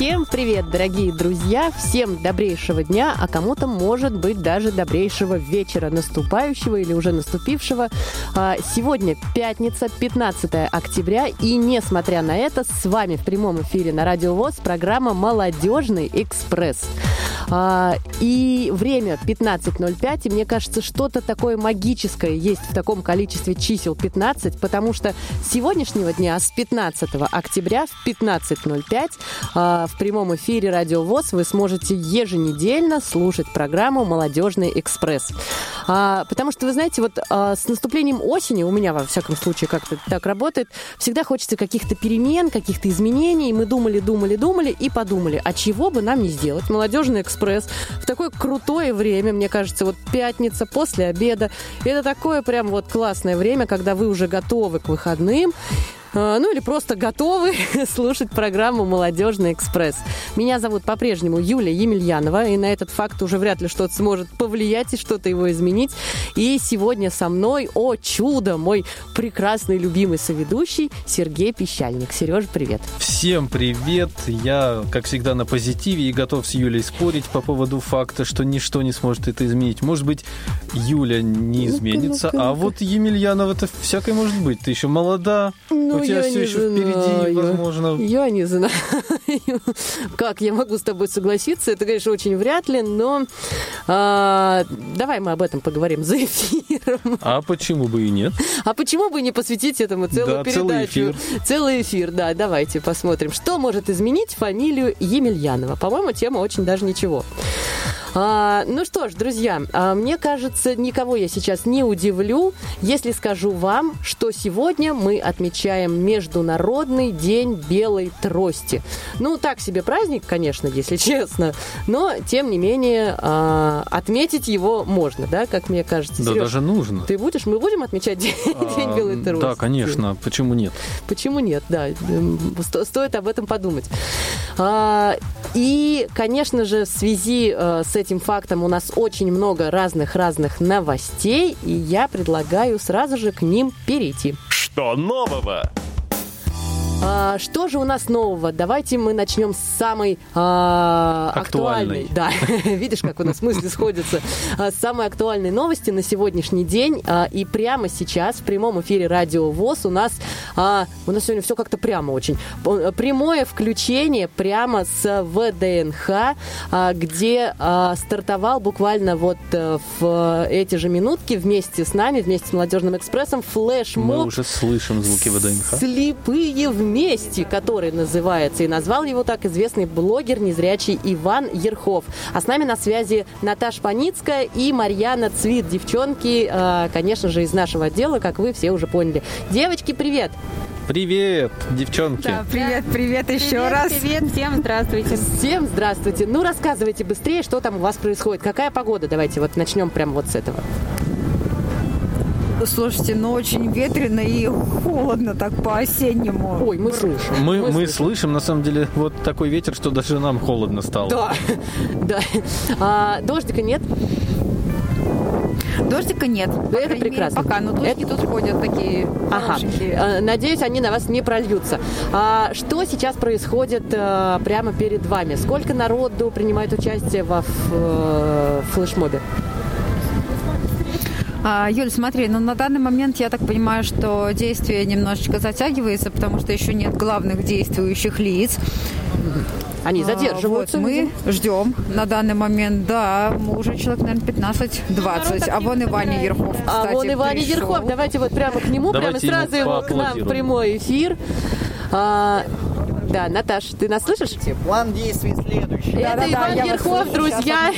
Всем привет, дорогие друзья! Всем добрейшего дня, а кому-то, может быть, даже добрейшего вечера наступающего или уже наступившего. А, сегодня пятница, 15 октября, и несмотря на это, с вами в прямом эфире на Радио ВОЗ программа «Молодежный экспресс». А, и время 15.05, и мне кажется, что-то такое магическое есть в таком количестве чисел 15, потому что с сегодняшнего дня, с 15 октября в 15.05 в прямом эфире Радио ВОЗ вы сможете еженедельно слушать программу «Молодежный экспресс». А, потому что, вы знаете, вот а, с наступлением осени, у меня, во всяком случае, как-то так работает, всегда хочется каких-то перемен, каких-то изменений. Мы думали, думали, думали и подумали, а чего бы нам не сделать? «Молодежный экспресс» в такое крутое время, мне кажется, вот пятница после обеда. Это такое прям вот классное время, когда вы уже готовы к выходным. А, ну или просто готовы слушать программу «Молодежный экспресс». Меня зовут по-прежнему Юлия Емельянова, и на этот факт уже вряд ли что-то сможет повлиять и что-то его изменить. И сегодня со мной, о чудо, мой прекрасный любимый соведущий Сергей Пищальник. Сереж, привет. Всем привет. Я, как всегда, на позитиве и готов с Юлей спорить по поводу факта, что ничто не сможет это изменить. Может быть, Юля не изменится, а вот Емельянова-то всякое может быть. Ты еще молода, ну, у тебя все еще знаю. впереди, возможно. Я не знаю. Как я могу с тобой согласиться? Это, конечно, очень вряд ли, но а, давай мы об этом поговорим за эфиром. А почему бы и нет? А почему бы не посвятить этому целую да, передачу? Целый эфир. Целый эфир, да. Давайте посмотрим, что может изменить фамилию Емельянова. По-моему, тема очень даже ничего. А, ну что ж, друзья, а, мне кажется, никого я сейчас не удивлю, если скажу вам, что сегодня мы отмечаем Международный день белой трости. Ну, так себе праздник, конечно, если честно, но, тем не менее, а, отметить его можно, да, как мне кажется. Да, Сереж, даже нужно. Ты будешь? Мы будем отмечать День, а, день белой трости? Да, конечно. Почему нет? Почему нет, да. Стоит об этом подумать. А, и, конечно же, в связи э, с этим фактом у нас очень много разных-разных новостей, и я предлагаю сразу же к ним перейти. Что нового? А, что же у нас нового? Давайте мы начнем с самой а, актуальной. актуальной. Да, видишь, как у нас мысли сходятся. А, с самой актуальной новости на сегодняшний день. А, и прямо сейчас в прямом эфире Радио ВОЗ у нас, а, у нас сегодня все как-то прямо очень. Прямое включение прямо с ВДНХ, а, где а, стартовал буквально вот а, в эти же минутки вместе с нами, вместе с Молодежным экспрессом флешмоб. Мы уже слышим звуки ВДНХ. Слепые вместе вместе, который называется, и назвал его так известный блогер незрячий Иван Ерхов. А с нами на связи Наташа Паницкая и Марьяна Цвит, девчонки, э, конечно же, из нашего отдела, как вы все уже поняли. Девочки, привет! Привет, девчонки. Да, привет, привет, привет еще раз. Привет, всем здравствуйте. Всем здравствуйте. Ну, рассказывайте быстрее, что там у вас происходит. Какая погода? Давайте вот начнем прямо вот с этого. Слушайте, ну очень ветрено и холодно так по-осеннему. Ой, мы слышим. Мы, мы, мы слышим. слышим, на самом деле, вот такой ветер, что даже нам холодно стало. Да, да. А, дождика нет? Дождика нет. Это прекрасно. Мере, пока, но тучки Это... тут ходят такие Ага. А, надеюсь, они на вас не прольются. А, что сейчас происходит а, прямо перед вами? Сколько народу принимает участие во в флешмобе? А, Юль, смотри, ну на данный момент я так понимаю, что действие немножечко затягивается, потому что еще нет главных действующих лиц. Они а, задерживаются. А, вот мы ждем на данный момент, да, мы уже человек, наверное, 15-20. А вон и Ваня Ерхов, кстати, А вон и Ваня. Ерхов, давайте вот прямо к нему, давайте прямо сразу его к нам в прямой эфир. А, да, Наташ, ты нас слышишь? План действий следующий. Это да, Иван да, Верхов, друзья.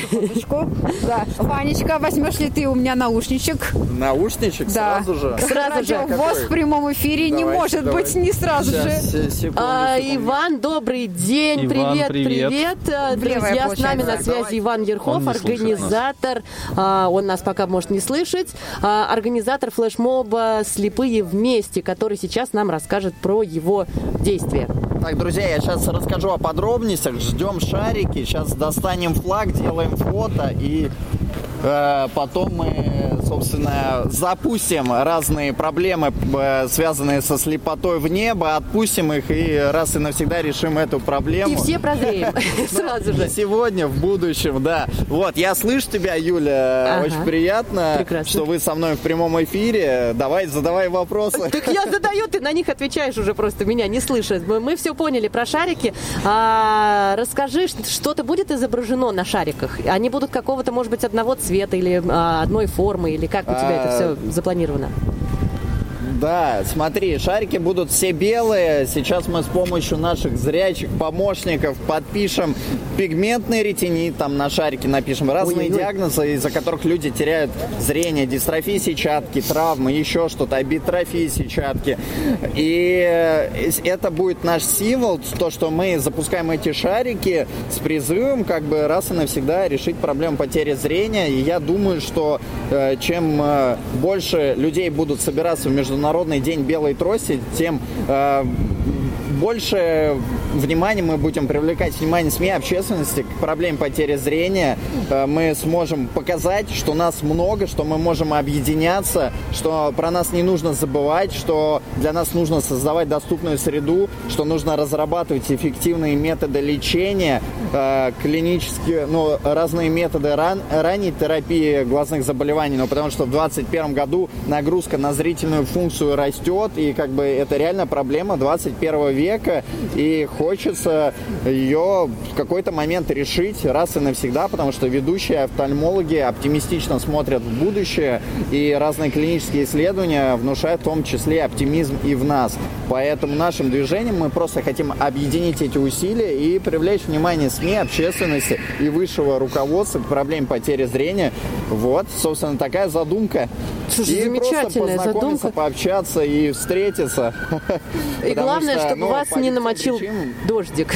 Да. Ванечка, возьмешь ли ты у меня наушничек? Наушничек да. сразу же? Сразу же. ВОЗ в прямом эфире давайте, не может давайте. быть не сразу Сейчас, же. Секунду, а, Иван, добрый день. Иван, привет, привет. привет. Э, друзья, с нами на связи Иван Ерхов, организатор. А, он нас пока может не слышать. А, организатор флешмоба «Слепые вместе», который сейчас нам расскажет про его действия. Так, друзья, я сейчас расскажу о подробностях. Ждем шарики. Сейчас достанем флаг, делаем фото и потом мы, собственно, запустим разные проблемы, э, связанные со слепотой в небо, отпустим их и раз и навсегда решим эту проблему. И все прозреем сразу же. Сегодня, в будущем, да. Вот, я слышу тебя, Юля. Очень приятно, что вы со мной в прямом эфире. Давай, задавай вопросы. Так я задаю, ты на них отвечаешь уже просто меня не слышишь. Мы, все поняли про шарики. А, расскажи, что-то будет изображено на шариках? Они будут какого-то, может быть, одного цвета или а, одной формы, или как у тебя это А, все запланировано? Да, смотри, шарики будут все белые. Сейчас мы с помощью наших зрячих помощников подпишем пигментный ретинит, там на шарике напишем разные Ой-ой-ой. диагнозы, из-за которых люди теряют зрение, дистрофии сетчатки, травмы, еще что-то, абитрофии сетчатки. И э, это будет наш символ, то, что мы запускаем эти шарики с призывом как бы раз и навсегда решить проблему потери зрения. И я думаю, что э, чем э, больше людей будут собираться в Международный день белой трости, тем э, больше внимания мы будем привлекать внимание СМИ, общественности к проблеме потери зрения. Э, Мы сможем показать, что нас много, что мы можем объединяться, что про нас не нужно забывать, что для нас нужно создавать доступную среду, что нужно разрабатывать эффективные методы лечения, э, клинические, ну, разные методы ран, ранней терапии глазных заболеваний, ну, потому что в 2021 году нагрузка на зрительную функцию растет, и как бы это реально проблема 21 века, и хочется ее в какой-то момент решить раз и навсегда, потому что ведущие офтальмологи оптимистично смотрят в будущее, и разные клинические исследования внушают в том числе оптимизм и в нас. Поэтому нашим движением мы просто хотим объединить эти усилия и привлечь внимание СМИ, общественности и высшего руководства к проблеме потери зрения. Вот, собственно, такая задумка. Слушай, и замечательная просто познакомиться, задумка. пообщаться и встретиться. И главное, что, чтобы ну, вас не намочил причинам- дождик.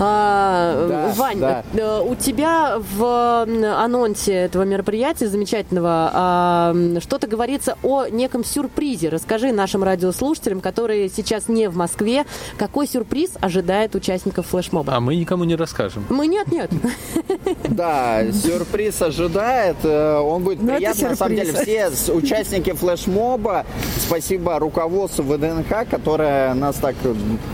А, Да, Вань, да. э, у тебя в анонсе этого мероприятия замечательного а, что-то говорится о неком сюрпризе. Расскажи нашим радиослушателям, которые сейчас не в Москве, какой сюрприз ожидает участников флешмоба. А мы никому не расскажем. Мы нет, нет. Да, сюрприз ожидает. э, Он будет Ну, приятный. На самом деле, все участники флешмоба, спасибо руководству ВДНХ, которое нас так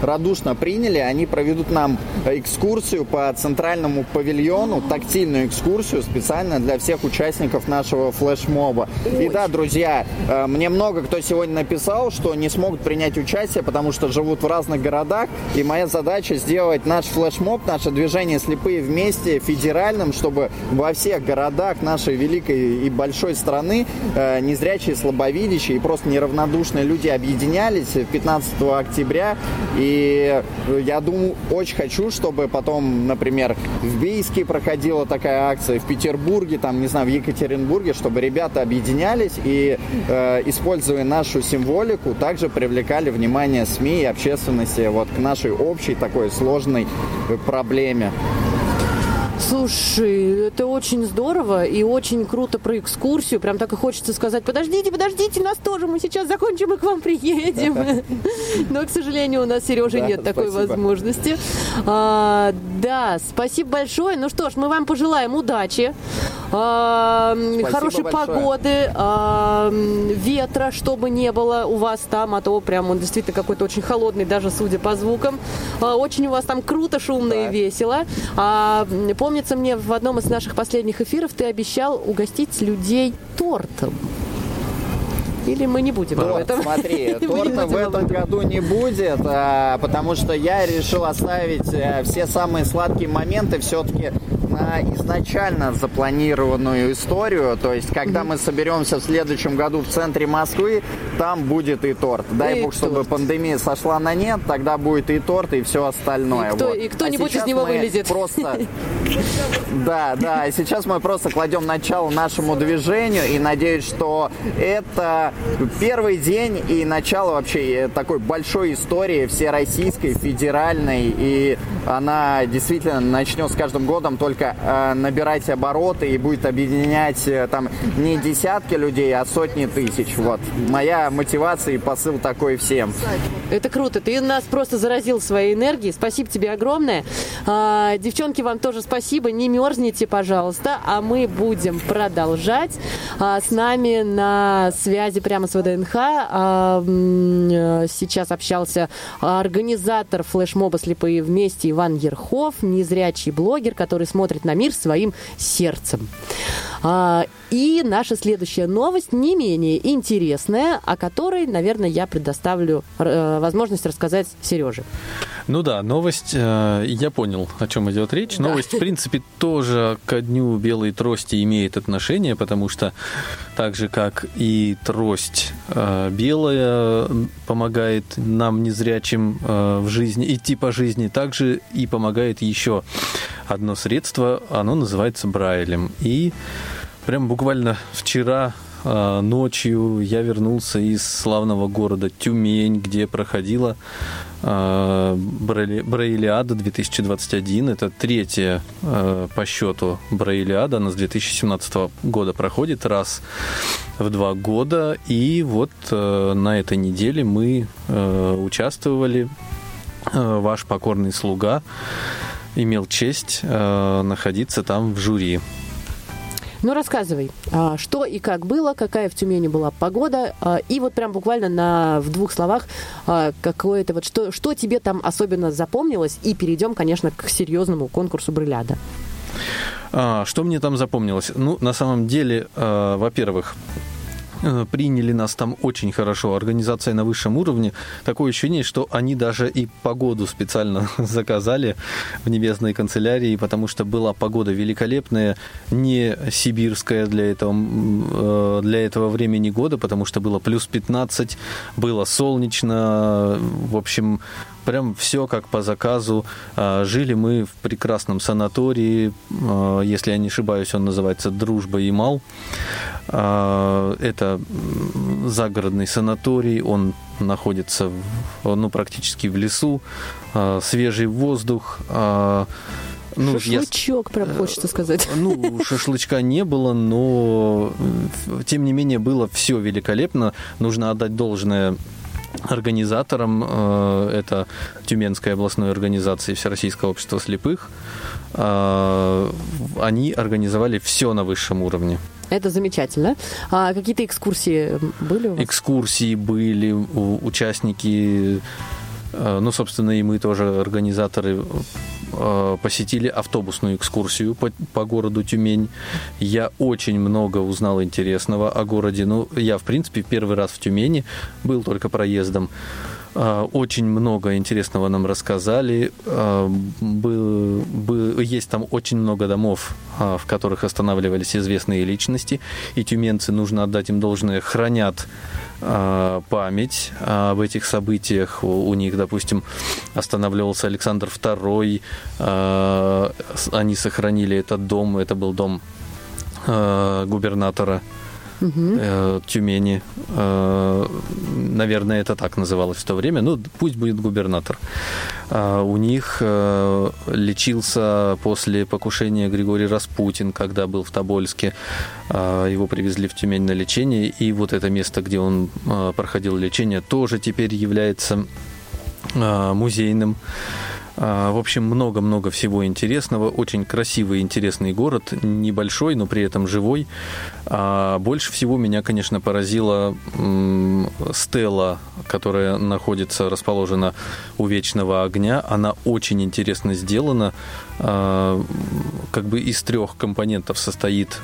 радушно приняли. Они проведут нам экскурсию по центральному павильону, тактильную экскурсию специально для всех участников нашего флешмоба. И да, друзья, э, мне много кто сегодня написал, что не смогут принять участие, потому что живут в разных городах. И моя задача сделать наш флешмоб, наше движение «Слепые вместе» федеральным, чтобы во всех городах нашей великой и большой страны э, незрячие, слабовидящие и просто неравнодушные люди объединялись 15 октября. И я думаю, очень хочу, чтобы потом, например, в Бийске проходила такая акция, в Петербурге, там, не знаю, в Екатеринбурге, чтобы ребята объединялись и, э, используя нашу символику, также привлекали внимание СМИ и общественности вот к нашей общей такой сложной э, проблеме. Слушай, это очень здорово и очень круто про экскурсию. Прям так и хочется сказать, подождите, подождите, нас тоже, мы сейчас закончим и к вам приедем. Но, к сожалению, у нас, Сережа, Да, нет такой возможности. А, Да, спасибо большое. Ну что ж, мы вам пожелаем удачи, а, хорошей погоды, а, ветра, чтобы не было у вас там, а то прям он действительно какой-то очень холодный, даже судя по звукам. Очень у вас там круто, шумно и весело. Помнится мне, в одном из наших последних эфиров ты обещал угостить людей тортом. Или мы не будем об Вот, этом? смотри, торта в об этом этом. году не будет, а, потому что я решил оставить э, все самые сладкие моменты все-таки на изначально запланированную историю. То есть, когда мы соберемся в следующем году в центре Москвы, там будет и торт. Дай И бог, чтобы торт. пандемия сошла на нет, тогда будет и торт, и все остальное. И кто- Вот. и кто-нибудь А из него вылезет. Просто да, да. И сейчас мы просто кладем начало нашему движению и надеюсь, что это первый день и начало вообще такой большой истории всероссийской, федеральной. И она действительно начнет с каждым годом только э, набирать обороты и будет объединять э, там не десятки людей, а сотни тысяч. Вот. Моя мотивация и посыл такой всем. Это круто. Ты нас просто заразил своей энергией. Спасибо тебе огромное. А, девчонки, вам тоже спасибо. Не мерзните, пожалуйста. А мы будем продолжать. А, с нами на связи прямо с ВДНХ а, сейчас общался организатор флешмоба «Слепые вместе» Иван Ерхов, незрячий блогер, который смотрит на мир своим сердцем. А, и наша следующая новость не менее интересная, о которой, наверное, я предоставлю э, возможность рассказать Сереже. Ну да, новость, э, я понял, о чем идет речь. Да. Новость, в принципе, тоже ко дню белой трости имеет отношение, потому что так же, как и трость э, белая помогает нам незрячим в жизни, идти по жизни, также и помогает еще одно средство, оно называется Брайлем. И прям буквально вчера а, ночью я вернулся из славного города Тюмень, где проходила а, Браилиада 2021. Это третья а, по счету Браилиада. Она с 2017 года проходит раз в два года. И вот на этой неделе мы участвовали. Ваш покорный слуга имел честь находиться там в жюри. Ну, рассказывай, а, что и как было, какая в Тюмени была погода, а, и вот прям буквально на, в двух словах а, какое-то вот, что, что тебе там особенно запомнилось, и перейдем, конечно, к серьезному конкурсу Брыляда. Что мне там запомнилось? Ну, на самом деле, во-первых, приняли нас там очень хорошо. Организация на высшем уровне. Такое ощущение, что они даже и погоду специально заказали в небесной канцелярии, потому что была погода великолепная, не сибирская для этого, э, для этого времени года, потому что было плюс 15, было солнечно, в общем, прям все как по заказу. А, жили мы в прекрасном санатории, а, если я не ошибаюсь, он называется «Дружба и Мал». А, это загородный санаторий, он находится ну, практически в лесу, свежий воздух, ну, Шашлычок, я... прям хочется сказать. Ну, шашлычка не было, но тем не менее было все великолепно. Нужно отдать должное организатором э, это Тюменской областной организации Всероссийского общества слепых. Э, они организовали все на высшем уровне. Это замечательно. А какие-то экскурсии были у вас? Экскурсии были, участники Э, ну, собственно, и мы тоже, организаторы, посетили автобусную экскурсию по, по городу Тюмень. Я очень много узнал интересного о городе. Ну, я, в принципе, первый раз в Тюмени был только проездом. Э, очень много интересного нам рассказали. Был, был, есть там очень много домов, в которых останавливались известные личности. И тюменцы, нужно отдать им должное, хранят а, память об этих событиях. У, них, допустим, останавливался Александр II, а, они сохранили этот дом, это был дом а, губернатора угу. Тюмени. Э, наверное, это так называлось в то время. Ну, пусть будет губернатор. Э, у них лечился после покушения Григорий Распутин, когда был в Тобольске. Его привезли в Тюмень на лечение. И вот это место, где он проходил лечение, тоже теперь является музейным. А, в общем, много-много всего интересного. Очень красивый, интересный город. Небольшой, но при этом живой. А больше всего меня, конечно, поразила стела, которая находится, расположена у Вечного Огня. Она очень интересно сделана. А, как бы из трех компонентов состоит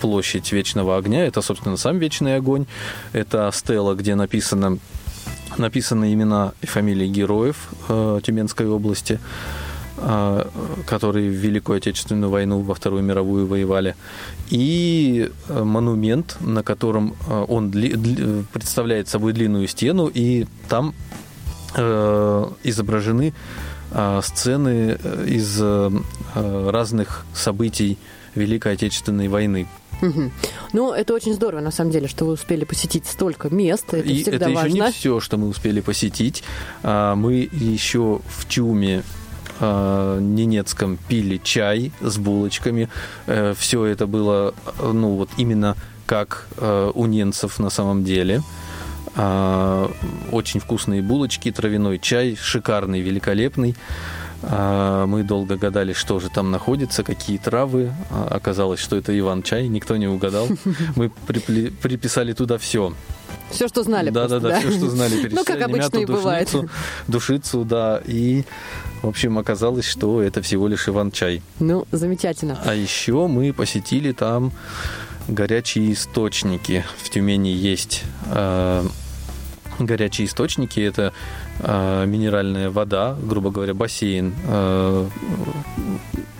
площадь Вечного Огня. Это, собственно, сам Вечный Огонь. Это стела, где написано написаны имена и фамилии героев э, Тюменской области, э, которые в Великую Отечественную войну, во Вторую мировую воевали, и э, монумент, на котором э, он дли, дли, представляет собой длинную стену, и там э, изображены э, сцены э, из э, разных событий Великой Отечественной войны. Угу. Ну, это очень здорово, на самом деле, что вы успели посетить столько мест. Это И всегда это важно. еще не все, что мы успели посетить. А, мы еще в Тюме э, Ненецком пили чай с булочками. Э, все это было, ну, вот именно как э, у ненцев на самом деле. Э, очень вкусные булочки, травяной чай, шикарный, великолепный. Э, мы долго гадали, что же там находится, какие травы. Э, оказалось, что это Иван-чай, никто не угадал. Мы припли- приписали туда все. Все, что знали Да, просто, да, да, все, что знали. Ну, как обычно мяту, и бывает. душницу, Душицу, да. И, в общем, оказалось, что это всего лишь Иван-чай. Ну, замечательно. А еще мы посетили там горячие источники. В Тюмени есть э, горячие источники. Это э, минеральная вода, грубо говоря, бассейн, э,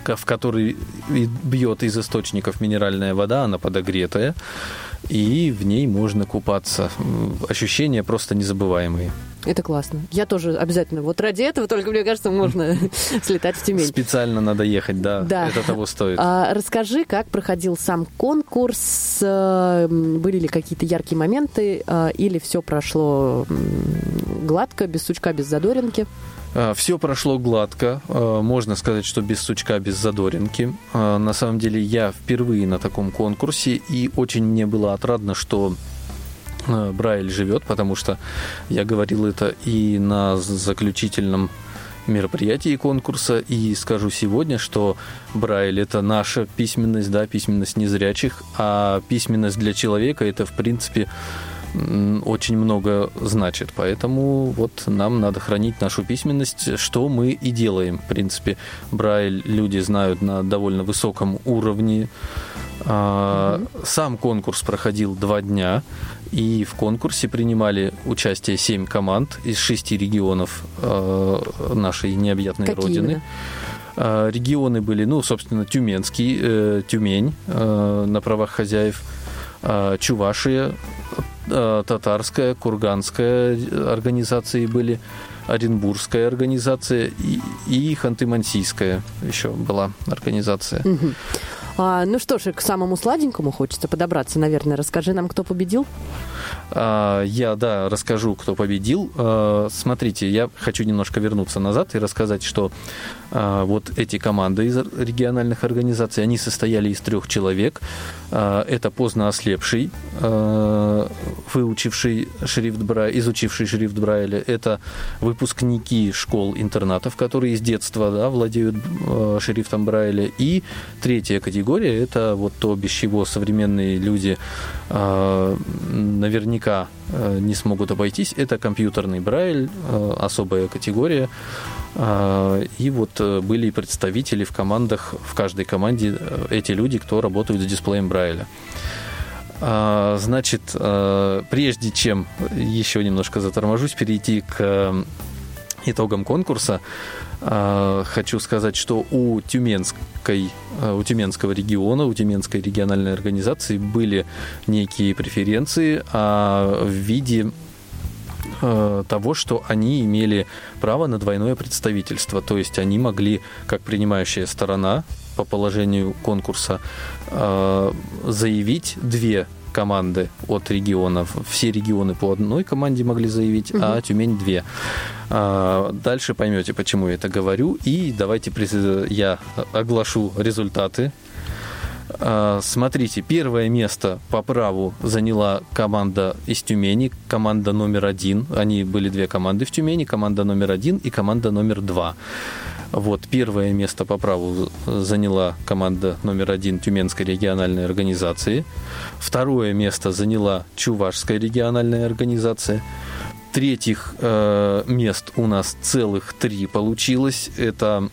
в который бьет из источников минеральная вода, она подогретая, и в ней можно купаться. Ощущения просто незабываемые. Это классно. Я тоже обязательно. Вот ради этого только, мне кажется, можно слетать в Тюмень. Специально надо ехать, да, Да. это того стоит. А, расскажи, как проходил сам конкурс, э, были ли какие-то яркие моменты, а, или все прошло гладко, без сучка, без задоринки? Все прошло гладко, а, можно сказать, что без сучка, без задоринки. А, На самом деле я впервые на таком конкурсе, и очень мне было отрадно, что а, Брайль живет, потому что я говорил это и на заключительном мероприятии конкурса, и скажу сегодня, что Брайль это наша письменность, да, письменность незрячих, а письменность для человека это, в принципе, очень много значит. Поэтому вот нам надо хранить нашу письменность, что мы и делаем. В принципе, Брайль люди знают на довольно высоком уровне. А, Сам конкурс проходил два дня, и в конкурсе принимали участие семь команд из шести регионов э, нашей необъятной Какие родины. именно? А, Регионы были, ну, собственно, Тюменский, э, Тюмень э, на правах хозяев, Чувашия, э, Татарская, Курганская организации были, Оренбургская организация и, и Ханты-Мансийская еще была организация. Мгм. А, ну что ж, к самому сладенькому хочется подобраться, наверное. Расскажи нам, кто победил. А, Я, да, расскажу, кто победил. А, Смотрите, я хочу немножко вернуться назад и рассказать, что а, вот эти команды из региональных организаций, они состояли из трех человек. Это поздно ослепший, выучивший шрифт Брайля, изучивший шрифт Брайля. Это выпускники школ-интернатов, которые с детства да, владеют шрифтом Брайля. И третья категория – это вот то, без чего современные люди а, наверняка э, не смогут обойтись. Это компьютерный Брайль, э, особая категория. А, И вот э, были представители в командах, в каждой команде э, эти люди, кто работают с дисплеем Брайля. Значит, э, прежде чем еще немножко заторможусь, перейти к э, итогам конкурса, э, хочу сказать, что у Тюменской, э, у Тюменского региона, у Тюменской региональной организации были некие преференции а, в виде того, что они имели право на двойное представительство. То есть они могли, как принимающая сторона по положению конкурса, заявить две команды от регионов. Все регионы по одной команде могли заявить, а Тюмень две. А, Дальше поймете, почему я это говорю. И давайте я оглашу результаты Смотрите, первое место по праву заняла команда из Тюмени, команда номер один. Они были две команды в Тюмени, команда номер один и команда номер два. Вот первое место по праву заняла команда номер один Тюменской региональной организации. Второе место заняла Чувашская региональная организация. Третьих э, мест у нас целых три получилось. Это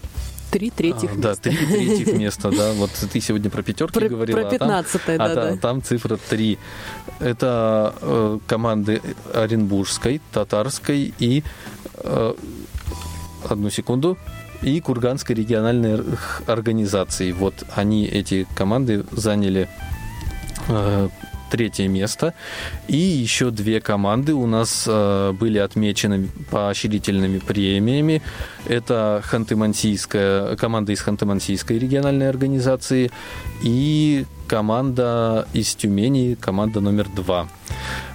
Три третьих а, Да, места. три третьих места, да. Вот ты сегодня про пятерки Про- говорила. про а там- 15-е, а да, та- да. Там цифра три. Это э, команды Оренбургской, Татарской и... э, одну секунду. И Курганской региональной организации. Вот они, эти команды, заняли э, третье место. И еще две команды у нас э, были отмечены поощрительными премиями. Это Ханты-Мансийская, команда из Ханты-Мансийской региональной организации и команда из Тюмени, команда номер два.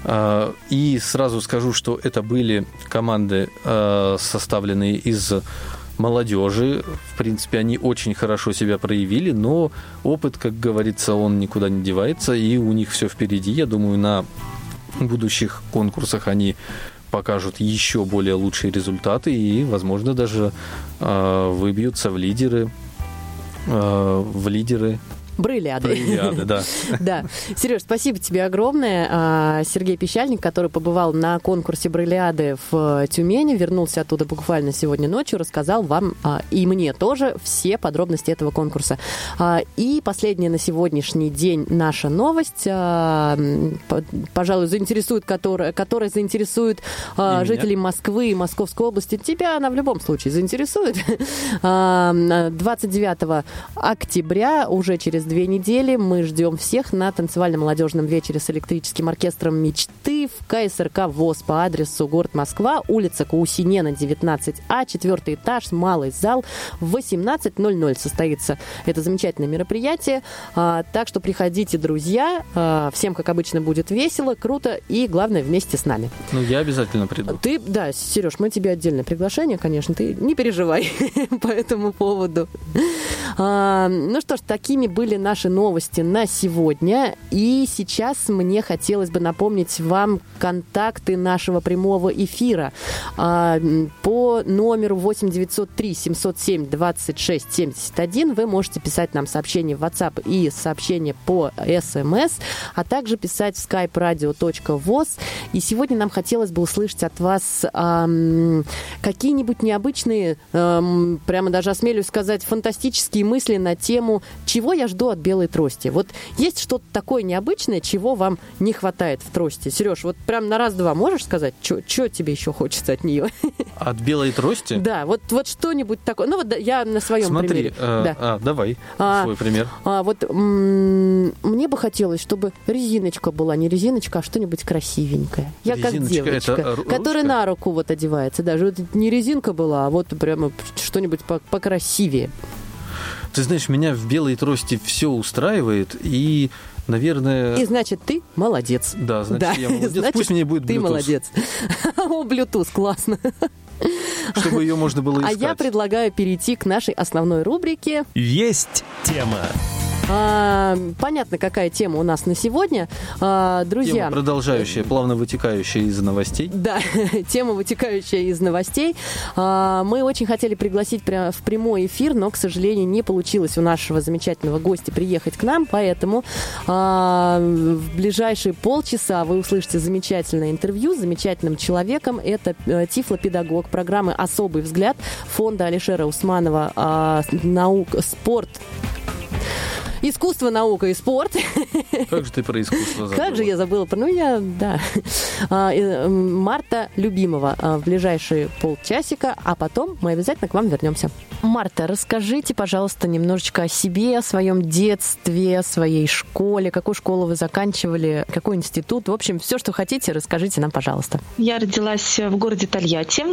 Э, И сразу скажу, что это были команды, э, составленные из молодежи. В принципе, они очень хорошо себя проявили, но опыт, как говорится, он никуда не девается, и у них все впереди. Я думаю, на будущих конкурсах они покажут еще более лучшие результаты и, возможно, даже э, выбьются в лидеры, э, в лидеры Брыляды. Брыляды, да. Да. Сереж, спасибо тебе огромное. А, Сергей Пещальник, который побывал на конкурсе Брыляды в Тюмени, вернулся оттуда буквально сегодня ночью, рассказал вам а, и мне тоже все подробности этого конкурса. А, и последняя на сегодняшний день наша новость, пожалуй, заинтересует, которая, которая заинтересует жителей Москвы и Московской области. Тебя она в любом случае заинтересует. 29 октября, уже через две недели мы ждем всех на танцевально-молодежном вечере с электрическим оркестром «Мечты» в КСРК ВОЗ по адресу город Москва, улица Каусинена, 19А, четвертый этаж, малый зал. В 18.00 состоится это замечательное мероприятие. А, так что приходите, друзья. А, всем, как обычно, будет весело, круто и, главное, вместе с нами. Ну, я обязательно приду. Ты, да, Сереж, мы тебе отдельное приглашение, конечно. Ты не переживай по этому поводу. А, ну что ж, такими были наши новости на сегодня. И сейчас мне хотелось бы напомнить вам контакты нашего прямого эфира. А, по номеру 8 903 707 26 71 вы можете писать нам сообщение в WhatsApp и сообщение по SMS, а также писать в skype-radio.voz. И сегодня нам хотелось бы услышать от вас эм, какие-нибудь необычные, эм, прямо даже осмелюсь сказать, фантастические мысли на тему, чего я жду от белой трости. Вот есть что-то такое необычное, чего вам не хватает в трости? Сереж, вот прям на раз-два можешь сказать, что тебе еще хочется от нее? От белой трости? Да, вот, вот что-нибудь такое. Ну вот я на своем Смотри, примере. Э, да. а, давай а, свой пример. А, вот м- мне бы хотелось, чтобы резиночка была не резиночка, а что-нибудь красивенькое. Я резиночка как девочка, это которая на руку вот одевается. Даже вот не резинка была, а вот прямо что-нибудь покрасивее. Ты знаешь, меня в белой трости все устраивает, и, наверное... И значит, ты молодец. Да, значит, да. я молодец. Значит, Пусть мне будет Bluetooth. Ты молодец. О, Bluetooth, классно. Чтобы ее можно было искать. А я предлагаю перейти к нашей основной рубрике. Есть тема. А, понятно, какая тема у нас на сегодня. А, друзья... Тема продолжающая, плавно вытекающая из новостей. Да, тема, вытекающая из новостей. А, мы очень хотели пригласить в прямой эфир, но, к сожалению, не получилось у нашего замечательного гостя приехать к нам, поэтому а, в ближайшие полчаса вы услышите замечательное интервью с замечательным человеком. Это э, тифлопедагог программы «Особый взгляд» фонда Алишера Усманова а, «Наук, спорт Искусство, наука и спорт. Как же ты про искусство забыла? Как же я забыла про... Ну, я, да. А, Марта Любимова а, в ближайшие полчасика, а потом мы обязательно к вам вернемся. Марта, расскажите, пожалуйста, немножечко о себе, о своем детстве, о своей школе, какую школу вы заканчивали, какой институт. В общем, все, что хотите, расскажите нам, пожалуйста. Я родилась в городе Тольятти,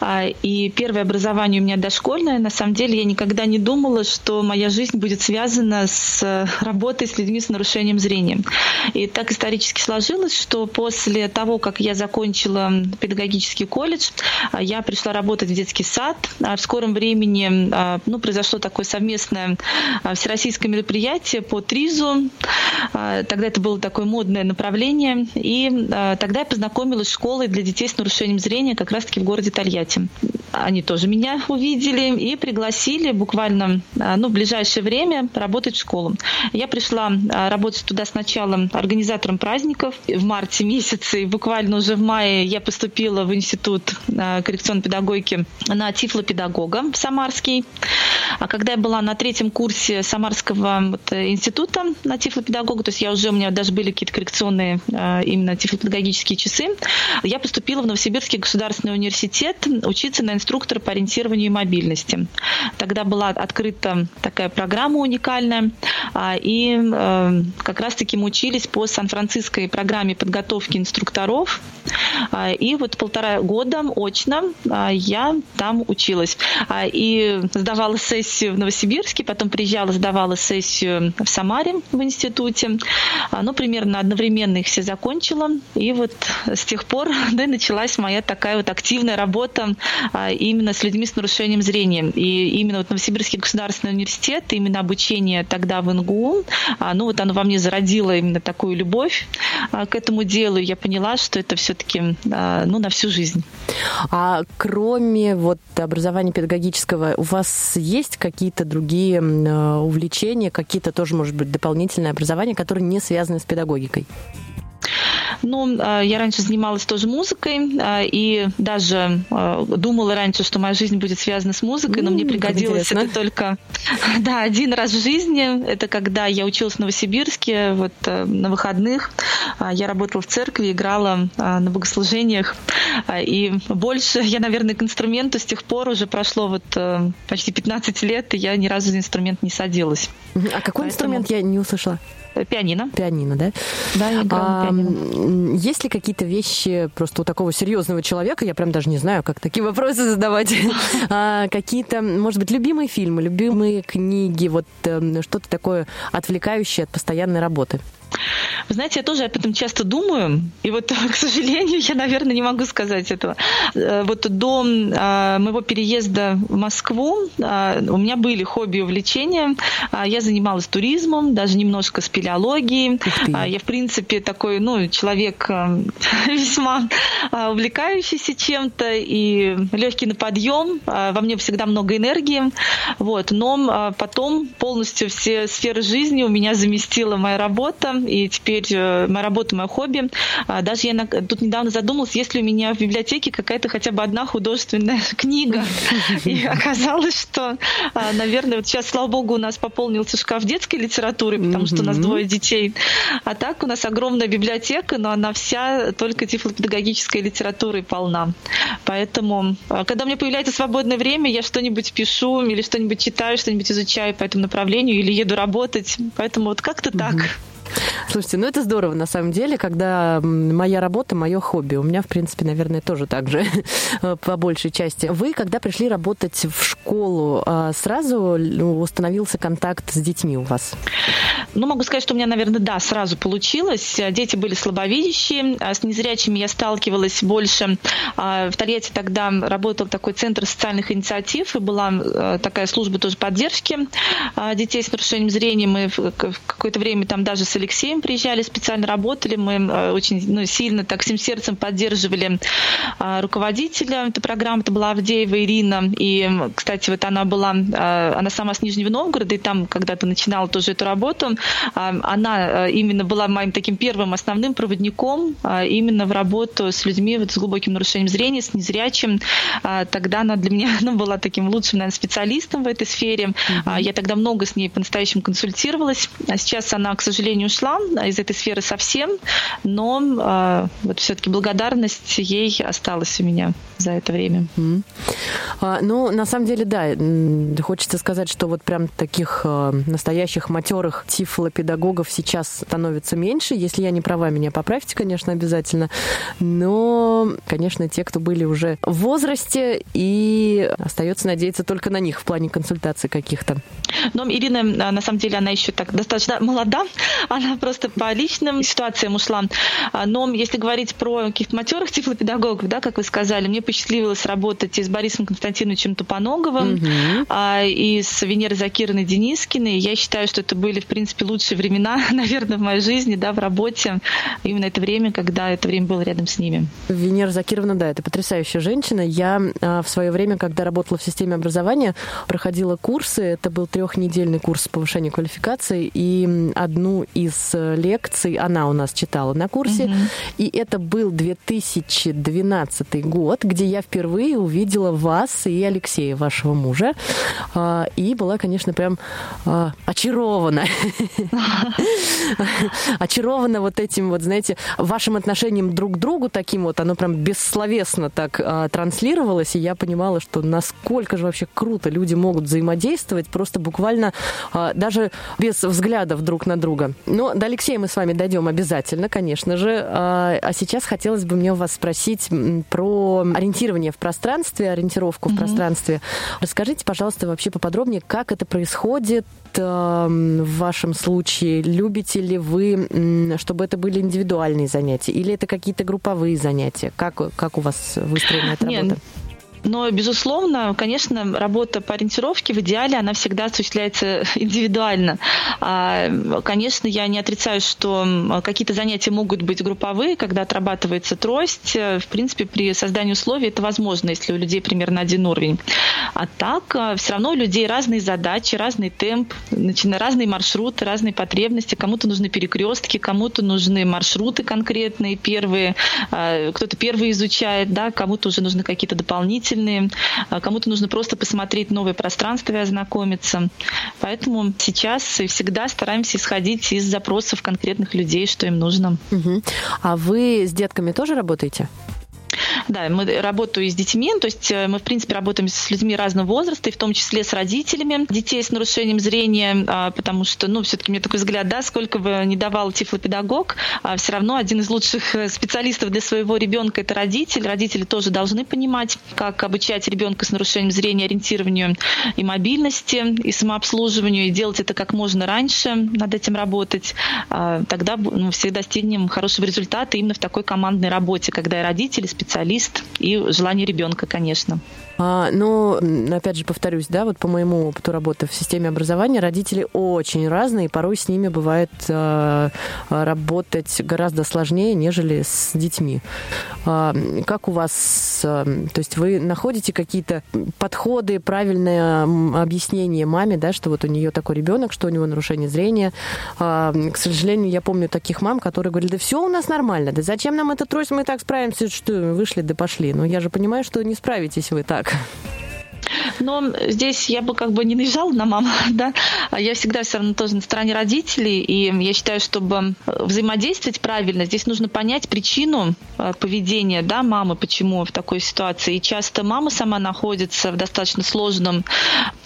а, и первое образование у меня дошкольное. На самом деле я никогда не думала, что моя жизнь будет связана с с работой с людьми с нарушением зрения. И так исторически сложилось, что после того, как я закончила педагогический колледж, я пришла работать в детский сад. А в скором времени а, ну, произошло такое совместное всероссийское мероприятие по ТРИЗу. Тогда это было такое модное направление. И тогда я познакомилась с школой для детей с нарушением зрения как раз-таки в городе Тольятти. Они тоже меня увидели и пригласили буквально ну, в ближайшее время работать в школу школу. Я пришла а, работать туда сначала организатором праздников в марте месяце, и буквально уже в мае я поступила в институт а, коррекционной педагогики на тифлопедагога в Самарский. А когда я была на третьем курсе Самарского вот, института на тифлопедагога, то есть я уже, у меня даже были какие-то коррекционные именно тифлопедагогические часы, я поступила в Новосибирский государственный университет учиться на инструктора по ориентированию и мобильности. Тогда была открыта такая программа уникальная, а, и э, как раз-таки мы учились по Сан-Франциской программе подготовки инструкторов И вот полтора года очно я там училась. И сдавала сессию в Новосибирске, потом приезжала, сдавала сессию в Самаре в институте. Ну, примерно одновременно их все закончила. И вот с тех пор да, началась моя такая вот активная работа именно с людьми с нарушением зрения. И именно вот Новосибирский государственный университет, именно обучение тогда в НГУ, ну вот оно во мне зародило именно такую любовь к этому делу. Я поняла, что это все-таки ну, на всю жизнь. А кроме вот образования педагогического, у вас есть какие-то другие увлечения, какие-то тоже, может быть, дополнительное образование, которые не связаны с педагогикой? Ну, а, я раньше занималась тоже музыкой, а, и даже а, думала раньше, что моя жизнь будет связана с музыкой, но мне пригодилось это только да, один раз в жизни. Это когда я училась в Новосибирске, вот на выходных. Я работала в церкви, играла на богослужениях. И больше я, наверное, к инструменту с тех пор уже прошло вот почти 15 лет, и я ни разу за инструмент не садилась. А какой Поэтому... инструмент я не услышала? Пианино. Пианино, да? Да, я играю а, пианино. Есть ли какие-то вещи просто у такого серьезного человека, я прям даже не знаю, как такие вопросы задавать, а, какие-то, может быть, любимые фильмы, любимые книги, вот эм, что-то такое отвлекающее от постоянной работы? Вы знаете, я тоже об этом часто думаю, и вот, к сожалению, я, наверное, не могу сказать этого. Э, вот до а, моего переезда в Москву а, у меня были хобби и увлечения. Я занималась туризмом, даже немножко спелеологией. Я, в принципе, такой, ну, человек весьма увлекающийся чем-то и легкий на подъем. Во мне всегда много энергии. Вот. Но потом полностью все сферы жизни у меня заместила моя работа, и теперь э, моя работа, мое хобби. А, даже я тут недавно задумалась, есть ли у меня в библиотеке какая-то хотя бы одна художественная книга. И оказалось, что, а, наверное, вот сейчас, слава богу, у нас пополнился шкаф детской литературы, потому что у нас двое детей. А так у нас огромная библиотека, но она вся только тифлопедагогической литературой полна. Поэтому, а, когда у меня появляется свободное время, я что-нибудь пишу или что-нибудь читаю, что-нибудь изучаю по этому направлению или еду работать. Поэтому вот как-то так. Слушайте, ну это здорово на самом деле, когда моя работа, мое хобби. У меня, в принципе, наверное, тоже так же по большей части. Вы, когда пришли работать в школу, а, сразу ну, установился контакт с детьми у вас? Ну, могу сказать, что у меня, наверное, да, сразу получилось. Дети были слабовидящие, а с незрячими я сталкивалась больше. А, в Тольятти тогда работал такой центр социальных инициатив, и была такая служба тоже поддержки детей с нарушением зрения. Мы в какое-то время там даже с Алексеем приезжали, специально работали. Мы э, очень ну, сильно так всем сердцем поддерживали а, руководителя этой программы. Это была Авдеева Ирина. И, кстати, вот она была, а, она сама с Нижнего Новгорода, и там когда-то начинала тоже эту работу. А, она именно была моим таким первым основным проводником именно в работу с людьми вот, с глубоким нарушением зрения, с незрячим. Тогда она для меня ну, была таким лучшим, наверное, специалистом в этой сфере. Mm-hmm. Я тогда много с ней по-настоящему консультировалась. А сейчас она, к сожалению, ушла из этой сферы совсем, но э, вот все-таки благодарность ей осталась у меня за это время. Mm. А, ну, на самом деле, да, хочется сказать, что вот прям таких э, настоящих матерых тифлопедагогов сейчас становится меньше. Если я не права, меня поправьте, конечно, обязательно. Но, конечно, те, кто были уже в возрасте, и остается надеяться только на них в плане консультаций каких-то. Но Ирина, на самом деле, она еще так достаточно молода, она просто по личным ситуациям ушла. А, но если говорить про каких-то матерых тифлопедагогов, да, как вы сказали, мне посчастливилось работать и с Борисом Константиновичем Тупоноговым, угу. и с Венерой Закировной Денискиной. Я считаю, что это были, в принципе, лучшие времена, наверное, в моей жизни, да, в работе. Именно это время, когда это время было рядом с ними. Венера Закировна, да, это потрясающая женщина. Я а, в свое время, когда работала в системе образования, проходила курсы. Это был трехнедельный курс повышения квалификации, и одну из э, лекций она у нас читала на курсе. Угу. И это был 2012 год, где я впервые увидела вас и Алексея, вашего мужа. А, и была, конечно, прям а, очарована. Очарована вот этим вот, знаете, вашим отношением друг к другу таким вот, оно прям бессловесно так а, транслировалось, и я понимала, что насколько же вообще круто люди могут взаимодействовать, просто буквально даже без взглядов друг на друга. Ну, до Алексея мы с вами дойдем обязательно, конечно же. А, а сейчас хотелось бы мне у вас спросить про ориентирование в пространстве, ориентировку в пространстве. Расскажите, пожалуйста, вообще поподробнее, как это происходит в вашем случае. Любите ли вы, чтобы это были индивидуальные занятия, или это какие-то групповые занятия? Как, как у вас выстроена эта работа? Но, безусловно, конечно, работа по ориентировке в идеале, она всегда осуществляется индивидуально. А, конечно, я не отрицаю, что какие-то занятия могут быть групповые, когда отрабатывается трость. В принципе, при создании условий это возможно, если у людей примерно один уровень. А так, а, все равно у людей разные задачи, разный темп, разные маршруты, разные потребности. Кому-то нужны перекрестки, кому-то нужны маршруты конкретные, первые. А, кто-то первый изучает, да, кому-то уже нужны какие-то дополнительные увлекательные, а кому-то нужно просто посмотреть новое пространство и ознакомиться. Поэтому сейчас и всегда стараемся исходить из запросов конкретных людей, что им нужно. Угу. А вы с детками тоже работаете? Да, мы работаю с детьми, то есть э, мы, в принципе, работаем с людьми разного возраста, и в том числе с родителями детей с нарушением зрения, а, потому что, ну, все-таки меня такой взгляд, да, сколько бы не давал тифлопедагог, а все равно один из лучших э, специалистов для своего ребенка – это родитель. Родители тоже должны понимать, как обучать ребенка с нарушением зрения ориентированию и мобильности, и самообслуживанию, и делать это как можно раньше, над этим работать. А, тогда ну, все достигнем хорошего результата именно в такой командной работе, когда и родители, специалисты, специалист и желание ребенка, конечно. А, но, опять же, повторюсь, да, вот по моему опыту работы в системе образования родители очень разные, и порой с ними бывает э, работать гораздо сложнее, нежели с детьми. А, как у вас, э, то есть вы находите какие-то подходы, правильное объяснение маме, да, что вот у нее такой ребенок, что у него нарушение зрения. А, к сожалению, я помню таких мам, которые говорили, да все у нас нормально, да зачем нам это трость, мы так справимся, что вышли да пошли. Но я же понимаю, что не справитесь вы так. tak. Но здесь я бы как бы не наезжала на маму, да. А я всегда все равно тоже на стороне родителей, и я считаю, чтобы взаимодействовать правильно, здесь нужно понять причину э, поведения, да, мамы, почему в такой ситуации. И часто мама сама находится в достаточно сложном,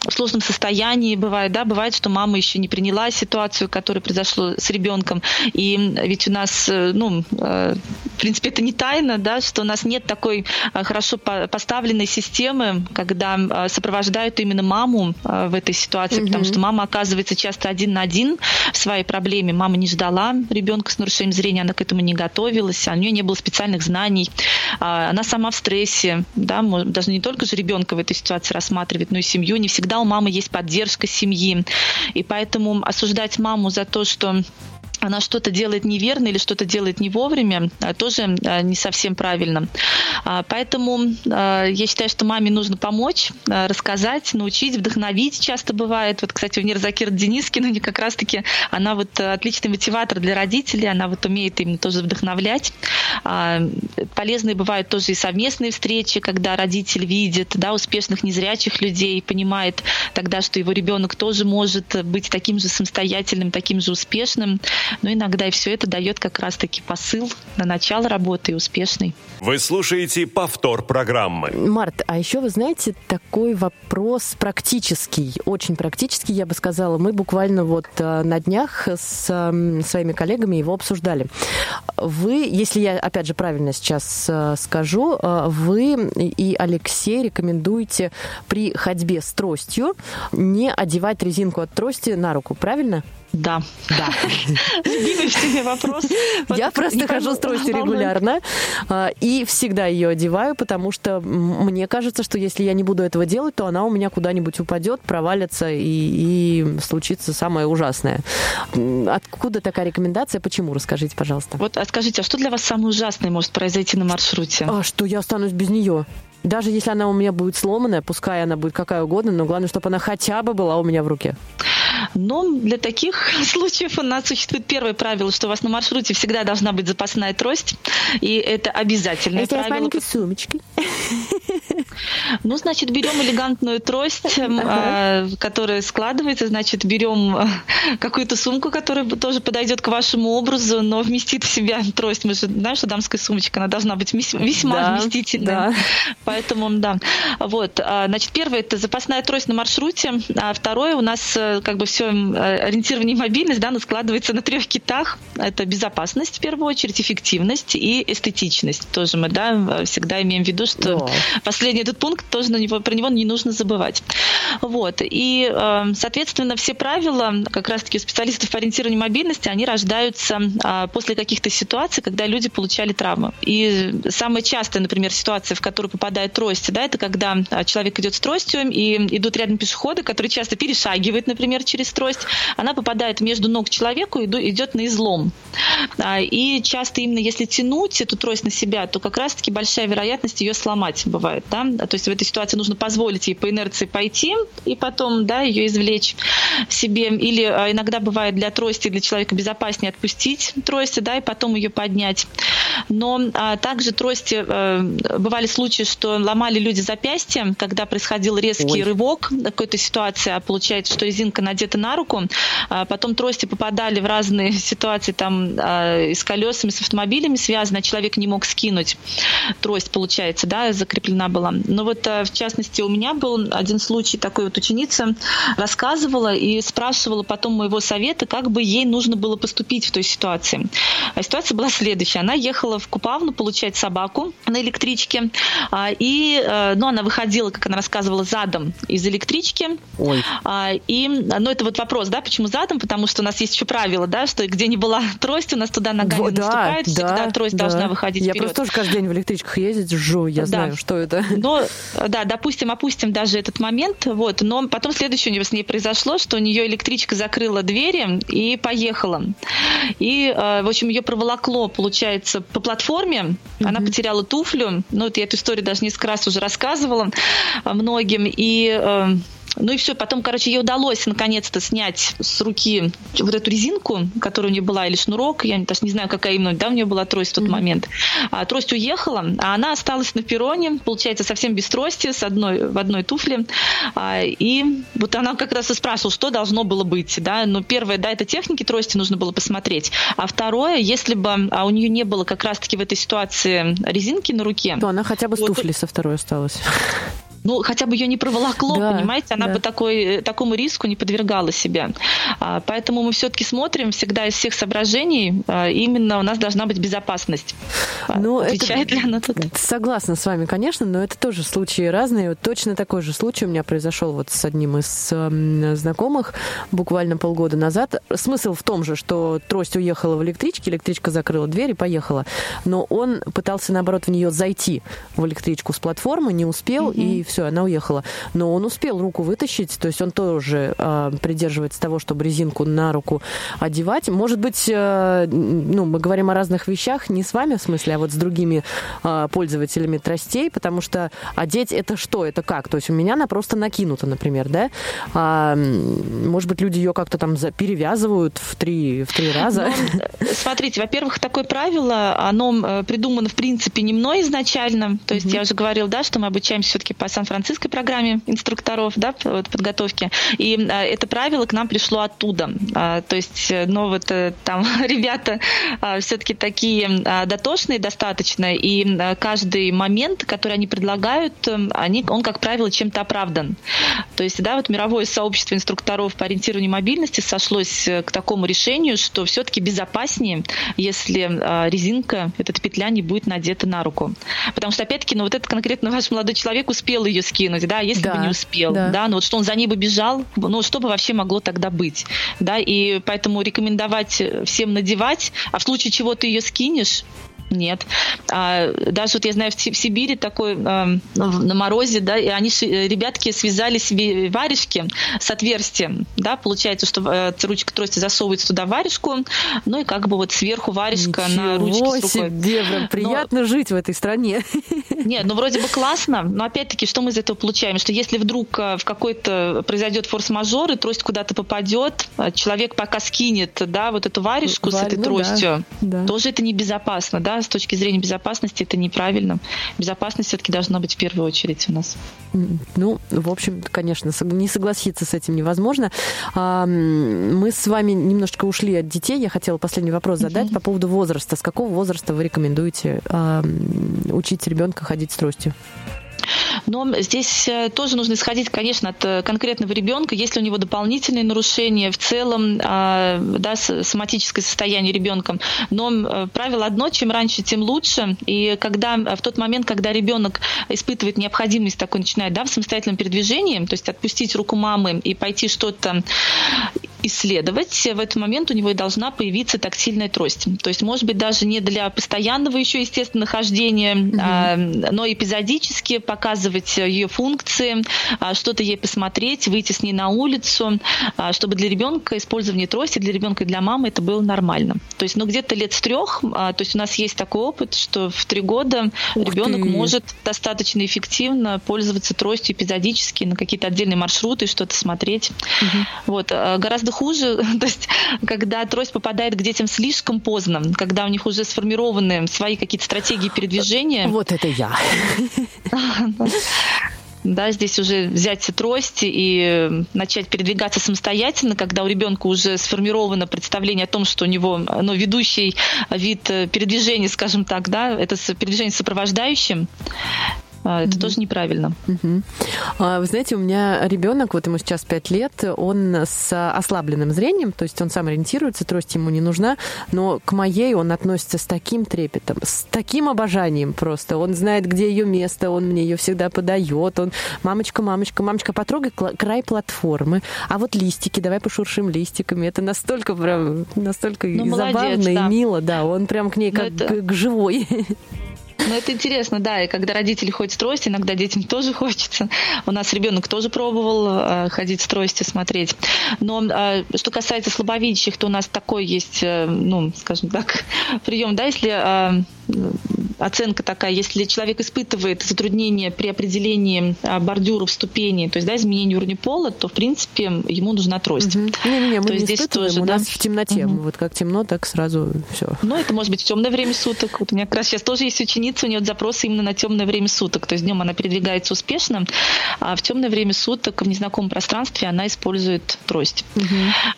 сложном состоянии, бывает, да, бывает, что мама еще не приняла ситуацию, которая произошла с ребенком. И ведь у нас, э, ну, э, в принципе, это не тайна, да, что у нас нет такой хорошо поставленной системы, когда сопровождают именно маму э, в этой ситуации, mm-hmm. потому что мама оказывается часто один на один в своей проблеме. Мама не ждала ребенка с нарушением зрения, она к этому не готовилась, у нее не было специальных знаний, а, она сама в стрессе, да, даже не только же ребенка в этой ситуации рассматривает, но и семью. Не всегда у мамы есть поддержка семьи, и поэтому осуждать маму за то, что она что-то делает неверно или что-то делает не вовремя, а, тоже а, не совсем правильно. А, поэтому я считаю, что маме нужно помочь, рассказать, научить, вдохновить. Часто бывает. Вот, кстати, у Нирзакира Денискина как раз-таки она вот отличный мотиватор для родителей, она вот умеет именно тоже вдохновлять. Полезные бывают тоже и совместные встречи, когда родитель видит да, успешных незрячих людей, понимает тогда, что его ребенок тоже может быть таким же самостоятельным, таким же успешным. Но иногда и все это дает как раз-таки посыл на начало работы и успешный. Вы слушаете повтор программы. Март, а еще вы знаете такой вопрос практический, очень практический, я бы сказала. Мы буквально вот э, на днях с своими коллегами его обсуждали. Вы, если я опять же правильно сейчас э, скажу, э, вы и Алексей рекомендуете при ходьбе с тростью не одевать резинку от трости на руку, правильно? Да. Да. Любимый всеми вопрос. Я просто хожу с тростью регулярно а, и всегда ее одеваю, потому что мне кажется, что если я не буду этого делать, то она у меня куда-нибудь упадет, провалится и, и случится самое ужасное. Откуда такая рекомендация? Почему? Расскажите, пожалуйста. Вот а скажите, а что для вас самое ужасное может произойти на маршруте? А что я останусь без нее? Даже если она у меня будет сломанная, пускай она будет какая угодно, но главное, чтобы она хотя бы была у меня в руке. Но для таких случаев у нас существует первое правило, что у вас на маршруте всегда должна быть запасная трость, и это обязательное Если правило. с маленькой сумочкой. Ну, значит, берем элегантную трость, ага. которая складывается, значит, берем какую-то сумку, которая тоже подойдет к вашему образу, но вместит в себя трость. Мы же знаем, что дамская сумочка, она должна быть весьма да, вместительной. Да. Поэтому, да. Вот. А, значит, первое – это запасная трость на маршруте, а второе у нас э, как бы все ориентирование и мобильность, да, она складывается на трех китах. Это безопасность, в первую очередь, эффективность и эстетичность. Тоже мы, да, всегда имеем в виду, что О. последний этот пункт тоже на него, про него не нужно забывать. Вот. И, э, соответственно, все правила, как раз-таки у специалистов по ориентированию мобильности, они рождаются а, после каких-то ситуаций, когда люди получали травмы. И самая частая, например, ситуация, в которую попадает трость, да, это когда а, человек идет с тростью, и идут рядом пешеходы, которые часто перешагивают, например, через трость. Она попадает между ног человеку и идет на излом. А, и часто именно если тянуть эту трость на себя, то как раз-таки большая вероятность ее сломать бывает. Да? То есть в этой ситуации нужно позволить ей по инерции пойти и потом да, ее извлечь себе. Или а, иногда бывает для трости, для человека безопаснее отпустить трость, да, и потом ее поднять. Но а, также трости, а, бывали случаи, что ломали люди запястья, когда происходил резкий Ой. рывок какой-то ситуации, а получается, что резинка надета на руку, а потом трости попадали в разные ситуации, там а, и с колесами, с автомобилями связаны, а человек не мог скинуть трость, получается, да, закреплена была. Но вот а, в частности у меня был один случай, такой вот ученица рассказывала и спрашивала потом моего совета, как бы ей нужно было поступить в той ситуации. А ситуация была следующая. Она ехала в Купавну получать собаку на электричке, и, э, ну, она выходила, как она рассказывала, задом из электрички. Ой. И, ну, это вот вопрос, да, почему задом? Потому что у нас есть еще правило, да, что где не была трость, у нас туда ногами Во, наступает, да, всегда да, трость да. должна выходить Я вперед. просто тоже каждый день в электричках ездить, жжу, я да. знаю, что это. Но, да, допустим, опустим даже этот момент, вот, но потом следующее у нее с ней произошло, что у нее электричка закрыла двери и поехала. И, э, в общем, ее проволокло, получается, по платформе, mm-hmm. она потеряла туфлю, ну, вот я эту историю даже несколько раз уже рассказывала многим, и э, ну и все, потом, короче, ей удалось наконец-то снять с руки вот эту резинку, которая у нее была, или шнурок, я даже не знаю, какая именно, да, у нее была трость в тот mm-hmm. момент. А, трость уехала, а она осталась на перроне, получается, совсем без трости, с одной, в одной туфле. А, и вот она как раз и спрашивала, что должно было быть, да, но первое, да, это техники трости нужно было посмотреть, а второе, если бы а у нее не было как раз-таки в этой ситуации резинки на руке, то она хотя бы с вот, туфли со второй осталась ну, хотя бы ее не проволокло, да, понимаете, она да. бы такой, такому риску не подвергала себя. А, поэтому мы все-таки смотрим всегда из всех соображений, а, именно у нас должна быть безопасность. А, ну, Отвечает это, ли она тут? Согласна с вами, конечно, но это тоже случаи разные. Вот точно такой же случай у меня произошел вот с одним из э, знакомых буквально полгода назад. Смысл в том же, что трость уехала в электричке, электричка закрыла дверь и поехала. Но он пытался, наоборот, в нее зайти, в электричку с платформы, не успел, mm-hmm. и все, она уехала. Но он успел руку вытащить, то есть он тоже э, придерживается того, чтобы резинку на руку одевать. Может быть, э, ну, мы говорим о разных вещах, не с вами в смысле, а вот с другими э, пользователями тростей, потому что одеть это что, это как? То есть у меня она просто накинута, например, да? А, может быть, люди ее как-то там перевязывают в три, в три раза? Ну, смотрите, во-первых, такое правило, оно придумано, в принципе, не мной изначально. То есть mm-hmm. я уже говорила, да, что мы обучаемся все-таки по Сан-Франциской программе инструкторов да, подготовки. И а, это правило к нам пришло оттуда. А, то есть, э, ну вот э, там ребята а, все-таки такие дотошные достаточно, и каждый момент, который они предлагают, они, он, как правило, чем-то оправдан. То есть, да, вот мировое сообщество инструкторов по ориентированию мобильности сошлось э, к такому решению, что все-таки безопаснее, если резинка, эта петля не будет надета на руку. Потому что, опять-таки, ну вот этот конкретно ваш молодой человек успел ее скинуть, да, если да, бы не успел, да. да, ну вот что он за ней бы бежал, ну что бы вообще могло тогда быть, да, и поэтому рекомендовать всем надевать, а в случае чего ты ее скинешь, нет. А, даже вот я знаю, в, в Сибири такой а, на морозе, да, и они, ребятки, связали себе варежки с отверстием, да, получается, что а, ручка трости засовывается туда варежку, ну и как бы вот сверху варежка Ничего на ручке с рукой. себе, прям приятно но, жить в этой стране. Нет, ну вроде бы классно, но опять-таки, что мы из этого получаем? Что если вдруг в какой-то произойдет форс-мажор, и трость куда-то попадет, человек пока скинет, да, вот эту варежку Варь, с этой ну, тростью, да, да. тоже это небезопасно, да, да, с точки зрения безопасности это неправильно. Безопасность все-таки должна быть в первую очередь у нас. Ну, в общем, конечно, не согласиться с этим невозможно. А, мы с вами немножечко ушли от детей. Я хотела последний вопрос задать uh-huh. по поводу возраста. С какого возраста вы рекомендуете а, учить ребенка ходить с тростью? Но здесь э, тоже нужно исходить, конечно, от э, конкретного ребенка. Если у него дополнительные нарушения в целом, а, да, соматическое состояние ребенка. Но э, правило одно, чем раньше, тем лучше. И когда в тот момент, когда ребенок испытывает необходимость такой, начинает да, в самостоятельном передвижении, то есть отпустить руку мамы и пойти что-то исследовать, в этот момент у него и должна появиться тактильная трость. То есть, может быть, даже не для постоянного еще, естественно, хождения, mm-hmm. но эпизодически показывать ее функции, а, что-то ей посмотреть, выйти с ней на улицу, а, чтобы для ребенка использование трости для ребенка и для мамы это было нормально. То есть, ну, где-то лет с трех, а, то есть у нас есть такой опыт, что в три года Ух ребенок ты. может достаточно эффективно пользоваться тростью эпизодически на какие-то отдельные маршруты, что-то смотреть. Угу. Вот. Гораздо хуже, то есть когда трость попадает к детям слишком поздно, когда у них уже сформированы свои какие-то стратегии передвижения. Вот это я. Да, здесь уже взять трость и начать передвигаться самостоятельно, когда у ребенка уже сформировано представление о том, что у него ну, ведущий вид передвижения, скажем так, да, это передвижение сопровождающим, это mm-hmm. тоже неправильно. Mm-hmm. Вы знаете, у меня ребенок, вот ему сейчас 5 лет, он с ослабленным зрением, то есть он сам ориентируется, трость ему не нужна, но к моей он относится с таким трепетом, с таким обожанием просто. Он знает, где ее место, он мне ее всегда подает. Он, мамочка, мамочка, мамочка, потрогай край платформы. А вот листики, давай пошуршим листиками. Это настолько прям, настолько ну, забавно молодец, да. и мило, да. Он прям к ней как это... к, к живой. Ну, это интересно, да. И когда родители ходят с тростью, иногда детям тоже хочется. У нас ребенок тоже пробовал э, ходить с тростью, смотреть. Но э, что касается слабовидящих, то у нас такой есть, э, ну, скажем так, прием, да, если оценка такая, если человек испытывает затруднения при определении а, бордюров ступени, то есть да, изменение уровня пола, то в принципе ему нужна трость. Не-не-не, мы то не здесь тоже, у да? нас в темноте. Угу. Вот как темно, так сразу все. Ну, это может быть в темное время суток. Вот у меня как раз сейчас тоже есть ученица, у нее запросы именно на темное время суток. То есть днем она передвигается успешно, а в темное время суток в незнакомом пространстве она использует трость. Угу.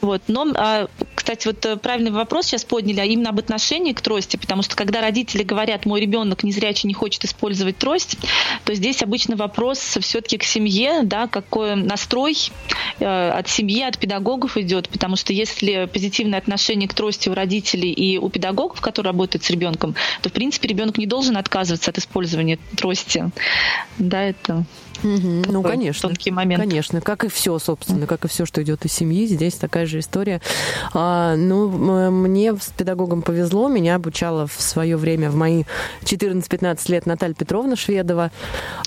Вот. Но, а, кстати, вот э, правильный вопрос сейчас подняли, а именно об отношении к трости, потому что когда родители говорят, мой ребенок ребенок незрячий не хочет использовать трость, то здесь обычно вопрос все-таки к семье, да, какой настрой э, от семьи, от педагогов идет, потому что если позитивное отношение к трости у родителей и у педагогов, которые работают с ребенком, то в принципе ребенок не должен отказываться от использования трости. Да, это Угу, ну, конечно. Тонкий момент. Конечно, как и все, собственно, как и все, что идет из семьи, здесь такая же история. А, ну, мне с педагогом повезло, меня обучала в свое время, в мои 14-15 лет, Наталья Петровна Шведова.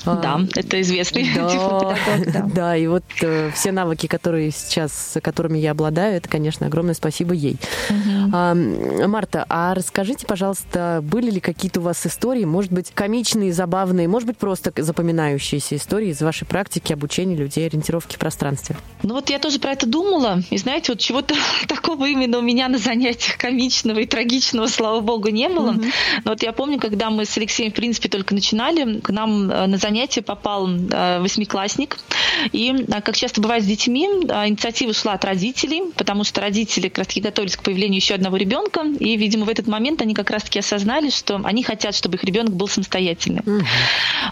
А, да, а, это известный да, педагог. Да. да, и вот э, все навыки, которые сейчас, которыми я обладаю, это, конечно, огромное спасибо ей. Угу. А, Марта, а расскажите, пожалуйста, были ли какие-то у вас истории, может быть, комичные, забавные, может быть, просто запоминающиеся истории, истории из вашей практики обучения людей ориентировки в пространстве? Ну вот я тоже про это думала. И знаете, вот чего-то такого именно у меня на занятиях комичного и трагичного, слава богу, не было. Mm-hmm. Но вот я помню, когда мы с Алексеем, в принципе, только начинали, к нам э, на занятие попал э, восьмиклассник. И, э, как часто бывает с детьми, инициатива шла от родителей, потому что родители как раз-таки готовились к появлению еще одного ребенка. И, видимо, в этот момент они как раз-таки осознали, что они хотят, чтобы их ребенок был самостоятельным. Mm-hmm.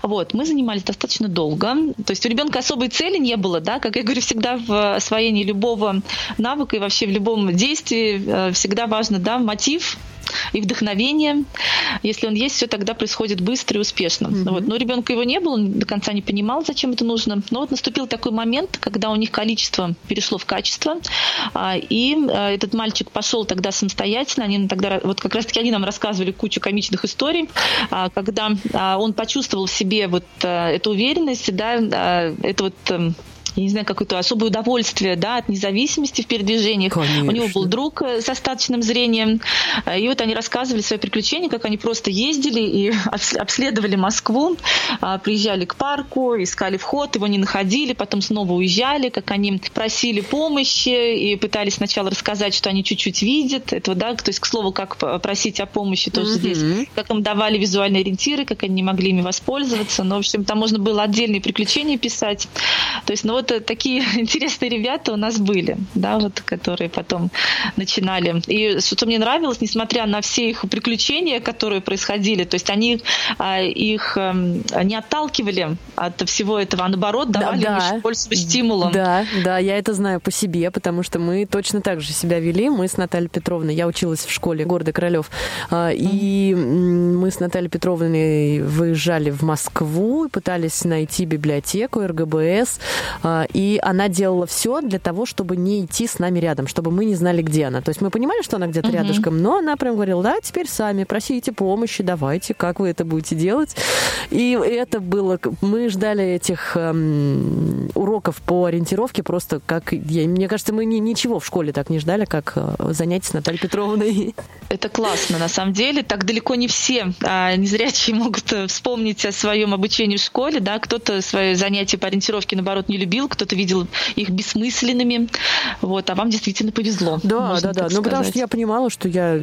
Вот. Мы занимались достаточно долго долго. То есть у ребенка особой цели не было, да, как я говорю, всегда в освоении любого навыка и вообще в любом действии э, всегда важно, да, мотив, и вдохновение. Если он есть, все тогда происходит быстро и успешно. Mm-hmm. Вот. Но ребенка его не было, он до конца не понимал, зачем это нужно. Но вот наступил такой момент, когда у них количество перешло в качество, а, и а, этот мальчик пошел тогда самостоятельно. Они тогда, вот как раз-таки они нам рассказывали кучу комичных историй, а, когда он почувствовал в себе вот эту уверенность, да, это вот эм, я не знаю, какое-то особое удовольствие, да, от независимости в передвижениях. Конечно. У него был друг с остаточным зрением, и вот они рассказывали свои приключения, как они просто ездили и обследовали Москву, приезжали к парку, искали вход, его не находили, потом снова уезжали, как они просили помощи и пытались сначала рассказать, что они чуть-чуть видят. Это, да, то есть, к слову, как просить о помощи тоже mm-hmm. здесь, как им давали визуальные ориентиры, как они не могли ими воспользоваться. Но, в общем, там можно было отдельные приключения писать. То есть, ну вот э, такие интересные ребята у нас были, да, вот, которые потом начинали. И что мне нравилось, несмотря на все их приключения, которые происходили, то есть они а, их а, не отталкивали от всего этого, а наоборот давали да, да. больше стимулом. Да, да, я это знаю по себе, потому что мы точно так же себя вели. Мы с Натальей Петровной, я училась в школе города Королев, а, и мы с Натальей Петровной выезжали в Москву, пытались найти библиотеку РГБС, а, и она делала все для того, чтобы не идти с нами рядом, чтобы мы не знали, где она. То есть мы понимали, что она где-то угу. рядышком, но она прям говорила, да, теперь сами просите помощи, давайте, как вы это будете делать. И это было, мы ждали этих эм, уроков по ориентировке просто как, я, мне кажется, мы ни, ничего в школе так не ждали, как э, занятия с Натальей Петровной. Это классно, на самом деле. Так далеко не все а, незрячие могут э, вспомнить о своем обучении в школе, да, кто-то свои занятия по ориентировке, наоборот, не любил, кто-то видел их бессмысленными, вот, а вам действительно повезло. Да, да, да, ну потому что я понимала, что я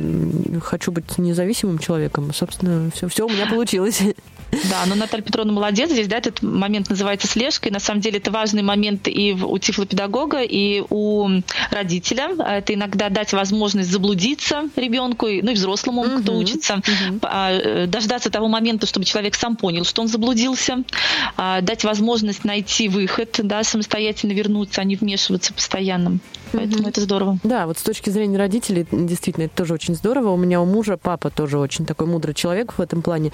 хочу быть независимым человеком, собственно, все, все у меня получилось. Да, но Наталья Петровна молодец. Здесь, да, этот момент называется слежкой. На самом деле это важный момент и у тифлопедагога, и у родителя. Это иногда дать возможность заблудиться ребенку, ну и взрослому, угу, кто учится, угу. дождаться того момента, чтобы человек сам понял, что он заблудился, а, дать возможность найти выход, да, самостоятельно вернуться, а не вмешиваться постоянно. Поэтому mm это здорово. Да, вот с точки зрения родителей, действительно, это тоже очень здорово. У меня у мужа папа тоже очень такой мудрый человек в этом плане.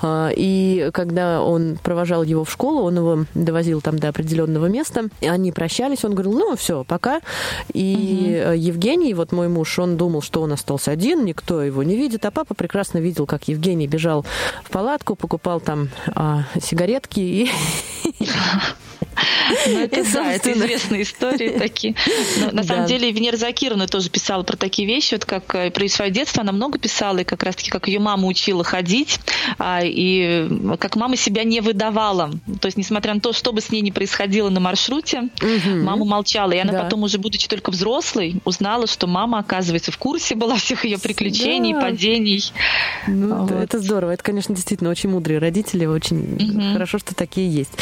А, и когда он провожал его в школу, он его довозил там до определенного места, и они прощались, он говорил, ну, все, пока. И mm Евгений, вот мой муж, он думал, что он остался один, никто его не видит, а папа прекрасно видел, как Евгений бежал в палатку, покупал там а, сигаретки и Ну, это, и, да, это известные истории такие. Но, на да. самом деле, Венера Закировна тоже писала про такие вещи, вот как э, про свое детство она много писала, и как раз-таки, как ее мама учила ходить, а, и как мама себя не выдавала. То есть, несмотря на то, что бы с ней ни происходило на маршруте, угу. мама молчала. И она да. потом, уже будучи только взрослой, узнала, что мама, оказывается, в курсе была всех ее приключений, да. падений. Ну, вот. Это здорово. Это, конечно, действительно очень мудрые родители. Очень угу. хорошо, что такие есть.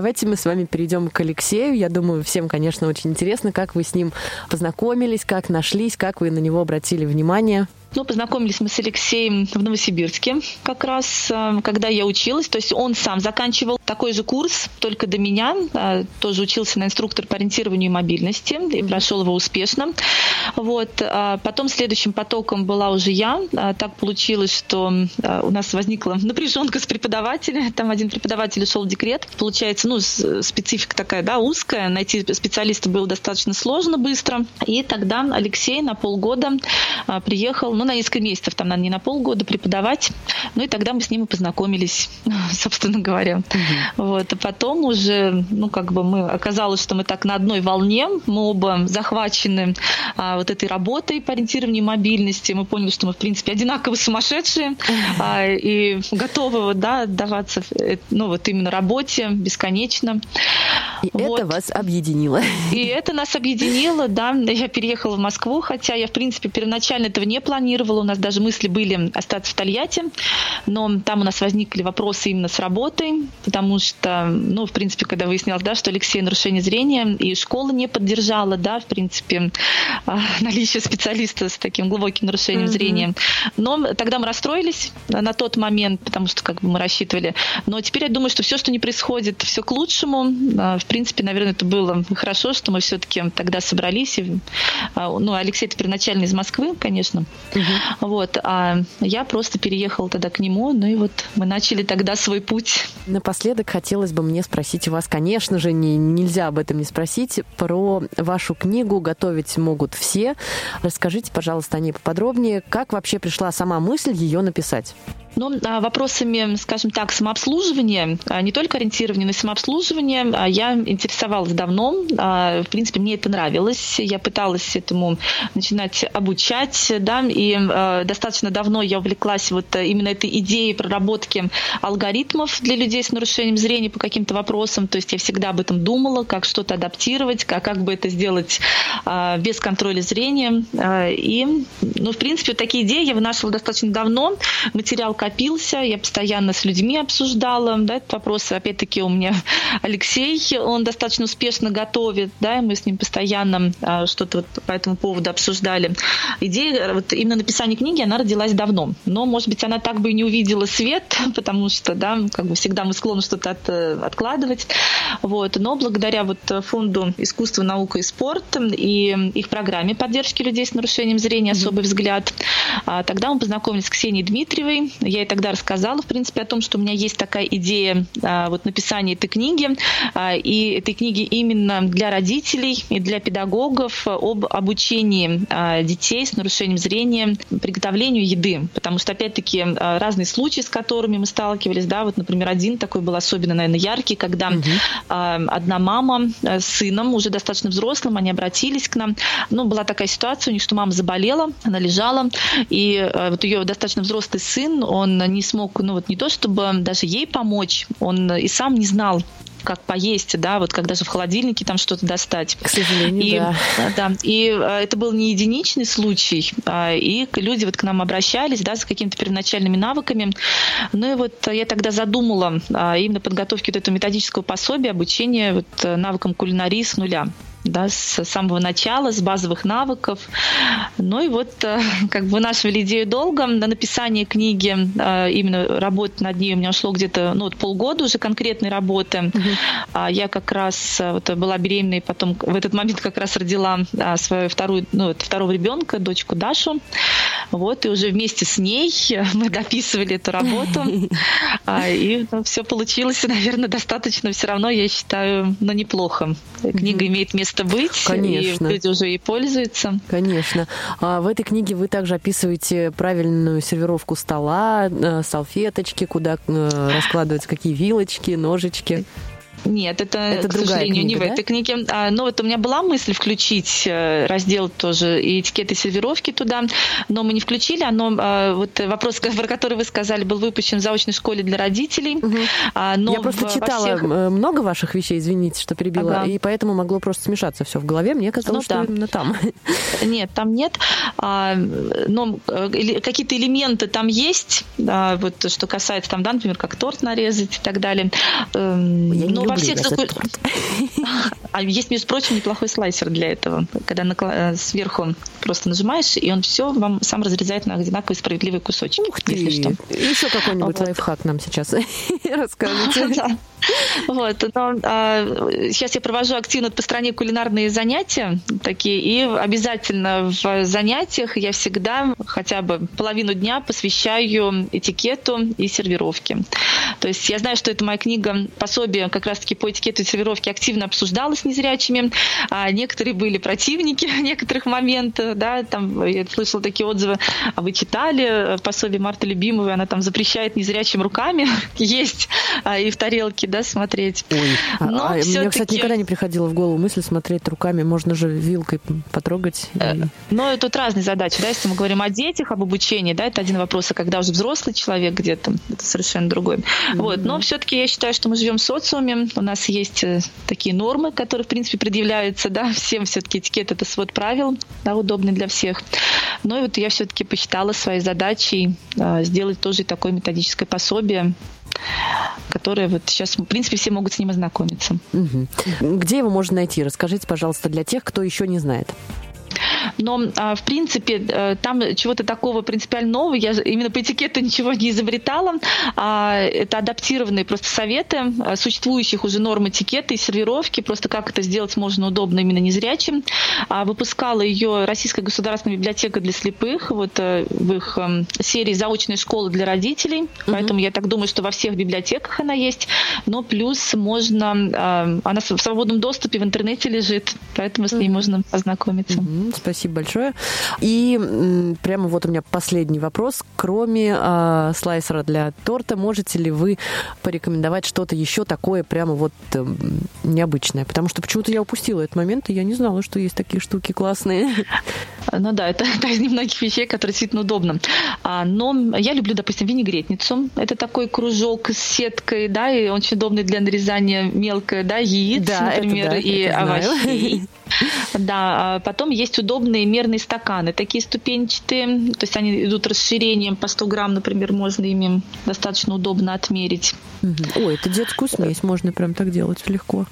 Давайте мы с вами перейдем к Алексею. Я думаю, всем, конечно, очень интересно, как вы с ним познакомились, как нашлись, как вы на него обратили внимание. Ну, познакомились мы с Алексеем в Новосибирске как раз, э, когда я училась. То есть он сам заканчивал такой же курс, только до меня. Э, тоже учился на инструктор по ориентированию и мобильности и прошел его успешно. Вот. А потом следующим потоком была уже я. А так получилось, что у нас возникла напряженка с преподавателем. Там один преподаватель ушел в декрет. Получается, ну, специфика такая, да, узкая. Найти специалиста было достаточно сложно быстро. И тогда Алексей на полгода приехал ну, на несколько месяцев, там, наверное, не на полгода преподавать. Ну, и тогда мы с ним и познакомились, собственно говоря. Угу. Вот. А потом уже, ну, как бы мы, оказалось, что мы так на одной волне, мы оба захвачены а, вот этой работой по ориентированию мобильности. Мы поняли, что мы, в принципе, одинаково сумасшедшие а, и готовы, вот, да, отдаваться, э, ну, вот именно работе бесконечно. И вот. это вас объединило. И это нас объединило, да. Я переехала в Москву, хотя я, в принципе, первоначально этого не планировала планировала. У нас даже мысли были остаться в Тольятти, но там у нас возникли вопросы именно с работой, потому что, ну, в принципе, когда выяснялось, да, что Алексей нарушение зрения, и школа не поддержала, да, в принципе, а, наличие специалиста с таким глубоким нарушением mm-hmm. зрения. Но тогда мы расстроились на тот момент, потому что как бы мы рассчитывали. Но теперь я думаю, что все, что не происходит, все к лучшему. А, в принципе, наверное, это было хорошо, что мы все-таки тогда собрались. И, а, ну, Алексей это первоначально из Москвы, конечно. Угу. Вот, а я просто переехала тогда к нему, ну и вот мы начали тогда свой путь. Напоследок хотелось бы мне спросить у вас, конечно же, не, нельзя об этом не спросить, про вашу книгу «Готовить могут все». Расскажите, пожалуйста, о ней поподробнее. Как вообще пришла сама мысль ее написать? Но а, вопросами, скажем так, самообслуживания, а, не только ориентирования на самообслуживание, а, я интересовалась давно. В принципе, мне это нравилось. Я пыталась этому начинать обучать, да, и достаточно давно я увлеклась вот именно этой идеей проработки алгоритмов для людей с нарушением зрения по каким-то вопросам. То есть я всегда об этом думала, как что-то адаптировать, как, как бы это сделать без контроля зрения. И, ну, в принципе, такие идеи я вынашивала достаточно давно. Материал копился, я постоянно с людьми обсуждала, да, этот вопрос, опять-таки, у меня Алексей, он достаточно успешно готовит, да, и мы с ним постоянно а, что-то вот по этому поводу обсуждали. Идея вот именно написания книги, она родилась давно, но, может быть, она так бы и не увидела свет, потому что, да, как бы всегда мы склонны что-то от, откладывать, вот, но благодаря вот фонду искусства, наука и спорт и их программе поддержки людей с нарушением зрения «Особый взгляд», а, тогда мы познакомились с Ксенией Дмитриевой, я ей тогда рассказала, в принципе, о том, что у меня есть такая идея а, вот написания этой книги, а, и этой книги именно для родителей и для педагогов об обучении а, детей с нарушением зрения приготовлению еды, потому что, опять-таки, разные случаи, с которыми мы сталкивались, да, вот, например, один такой был особенно, наверное, яркий, когда угу. одна мама с сыном, уже достаточно взрослым, они обратились к нам, ну, была такая ситуация у них, что мама заболела, она лежала, и вот ее достаточно взрослый сын, он он не смог, ну вот не то чтобы даже ей помочь, он и сам не знал, как поесть, да, вот когда же в холодильнике там что-то достать. К сожалению, и, да. да. И э, это был не единичный случай, а, и люди вот к нам обращались, да, с какими-то первоначальными навыками. Ну и вот я тогда задумала а, именно подготовки вот этого методического пособия, обучения вот э, навыкам кулинарии с нуля да, с самого начала, с базовых навыков. Ну и вот э, как бы вынашивали идею долго. На написание книги, э, именно работать над ней у меня ушло где-то ну, вот полгода уже конкретной работы. Угу. Я как раз э, вот, была беременна и потом в этот момент как раз родила свою вторую, ну, второго ребенка, дочку Дашу. Вот, и уже вместе с ней мы дописывали эту работу. И ну, все получилось, наверное, достаточно все равно, я считаю, но неплохо. Книга имеет место место быть. Конечно. И люди уже и пользуются. Конечно. А в этой книге вы также описываете правильную сервировку стола, э, салфеточки, куда э, раскладываются какие вилочки, ножички. Нет, это, это к сожалению, книга, не да? в этой книге. А, но вот у меня была мысль включить э, раздел тоже и этикеты сервировки туда, но мы не включили. Оно, а, вот вопрос, про который вы сказали, был выпущен в заочной школе для родителей. Угу. Но Я просто в, читала всех... много ваших вещей, извините, что перебила, ага. и поэтому могло просто смешаться все в голове. Мне казалось, ну, что да. именно там. Нет, там нет. А, но э, какие-то элементы там есть, вот что касается там, да, например, как торт нарезать и так далее. Эм, Я но во всех А есть, между прочим, неплохой слайсер для этого, когда э, сверху просто нажимаешь, и он все вам сам разрезает на одинаковые справедливые кусочки. Ух ты! Если что. Еще какой-нибудь вот. лайфхак нам сейчас расскажите. Вот, но, а, сейчас я провожу активно по стране кулинарные занятия такие, и обязательно в занятиях я всегда хотя бы половину дня посвящаю этикету и сервировке. То есть я знаю, что это моя книга пособие как раз-таки по этикету и сервировке активно обсуждалась незрячими. А некоторые были противники некоторых моментов, да, там я слышала такие отзывы, а вы читали пособие Марты Любимовой, она там запрещает незрячим руками есть а, и в тарелке, да, смотреть. Ой, а, Но а, мне, кстати, никогда не приходила в голову мысль смотреть руками, можно же вилкой потрогать. Э, и... Но тут разные задачи, да, если мы говорим о детях, об обучении, да, это один вопрос, а когда уже взрослый человек где-то, это совершенно другой. Mm-hmm. Вот, но все-таки я считаю, что мы живем в социуме, у нас есть э, такие нормы, которые, в принципе, предъявляются, да, всем все-таки этикет это свод правил, да, удобный для всех. Но и вот я все-таки посчитала своей задачей э, сделать тоже такое методическое пособие, которое вот сейчас, в принципе, все могут с ним ознакомиться. Угу. Где его можно найти? Расскажите, пожалуйста, для тех, кто еще не знает. Но, а, в принципе, э, там чего-то такого принципиально нового, я именно по этикету ничего не изобретала. А, это адаптированные просто советы а, существующих уже норм этикета и сервировки, просто как это сделать можно удобно именно незрячим. Выпускала ее Российская государственная библиотека для слепых вот э, в их эм, серии «Заочные школы для родителей». Угу. Поэтому я так думаю, что во всех библиотеках она есть. Но плюс можно... Она в свободном доступе в интернете лежит, поэтому с ней можно ознакомиться. Угу. Спасибо большое. И прямо вот у меня последний вопрос. Кроме э, слайсера для торта, можете ли вы порекомендовать что-то еще такое прямо вот э, необычное? Потому что почему-то я упустила этот момент, и я не знала, что есть такие штуки классные. Ну да, это, это из немногих вещей, которые действительно удобно. А, но я люблю, допустим, винегретницу. Это такой кружок с сеткой, да, и очень удобный для нарезания мелко, да, яиц, да, например, это, да, и овощей. Да, а потом есть удобные мерные стаканы, такие ступенчатые, то есть они идут расширением по 100 грамм, например, можно ими достаточно удобно отмерить. Ой, это детскую смесь можно прям так делать легко.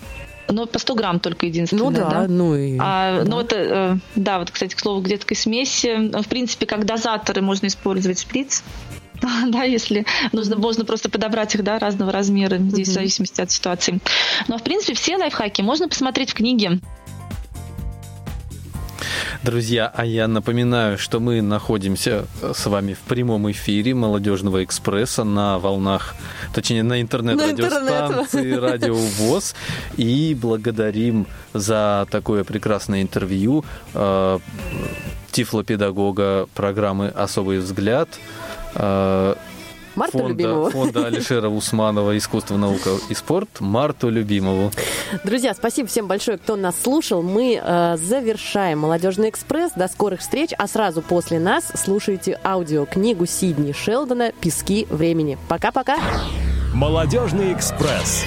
Но по 100 грамм только единственное. Ну да, да? ну и... А, да. Ну это, э, да, вот, кстати, к слову, к детской смеси. В принципе, как дозаторы можно использовать шприц. да, если нужно, можно просто подобрать их, да, разного размера, здесь mm-hmm. в зависимости от ситуации. Но, в принципе, все лайфхаки можно посмотреть в книге. Друзья, а я напоминаю, что мы находимся с вами в прямом эфире Молодежного экспресса на волнах, точнее, на интернет-радиостанции Радио ВОЗ. И благодарим за такое прекрасное интервью э, тифлопедагога программы «Особый взгляд» э, Марту фонда, Любимову. Фонда Алишера Усманова «Искусство, наука и спорт» Марту Любимову. Друзья, спасибо всем большое, кто нас слушал. Мы э, завершаем «Молодежный экспресс». До скорых встреч, а сразу после нас слушайте аудиокнигу Сидни Шелдона «Пески времени». Пока-пока. «Молодежный экспресс».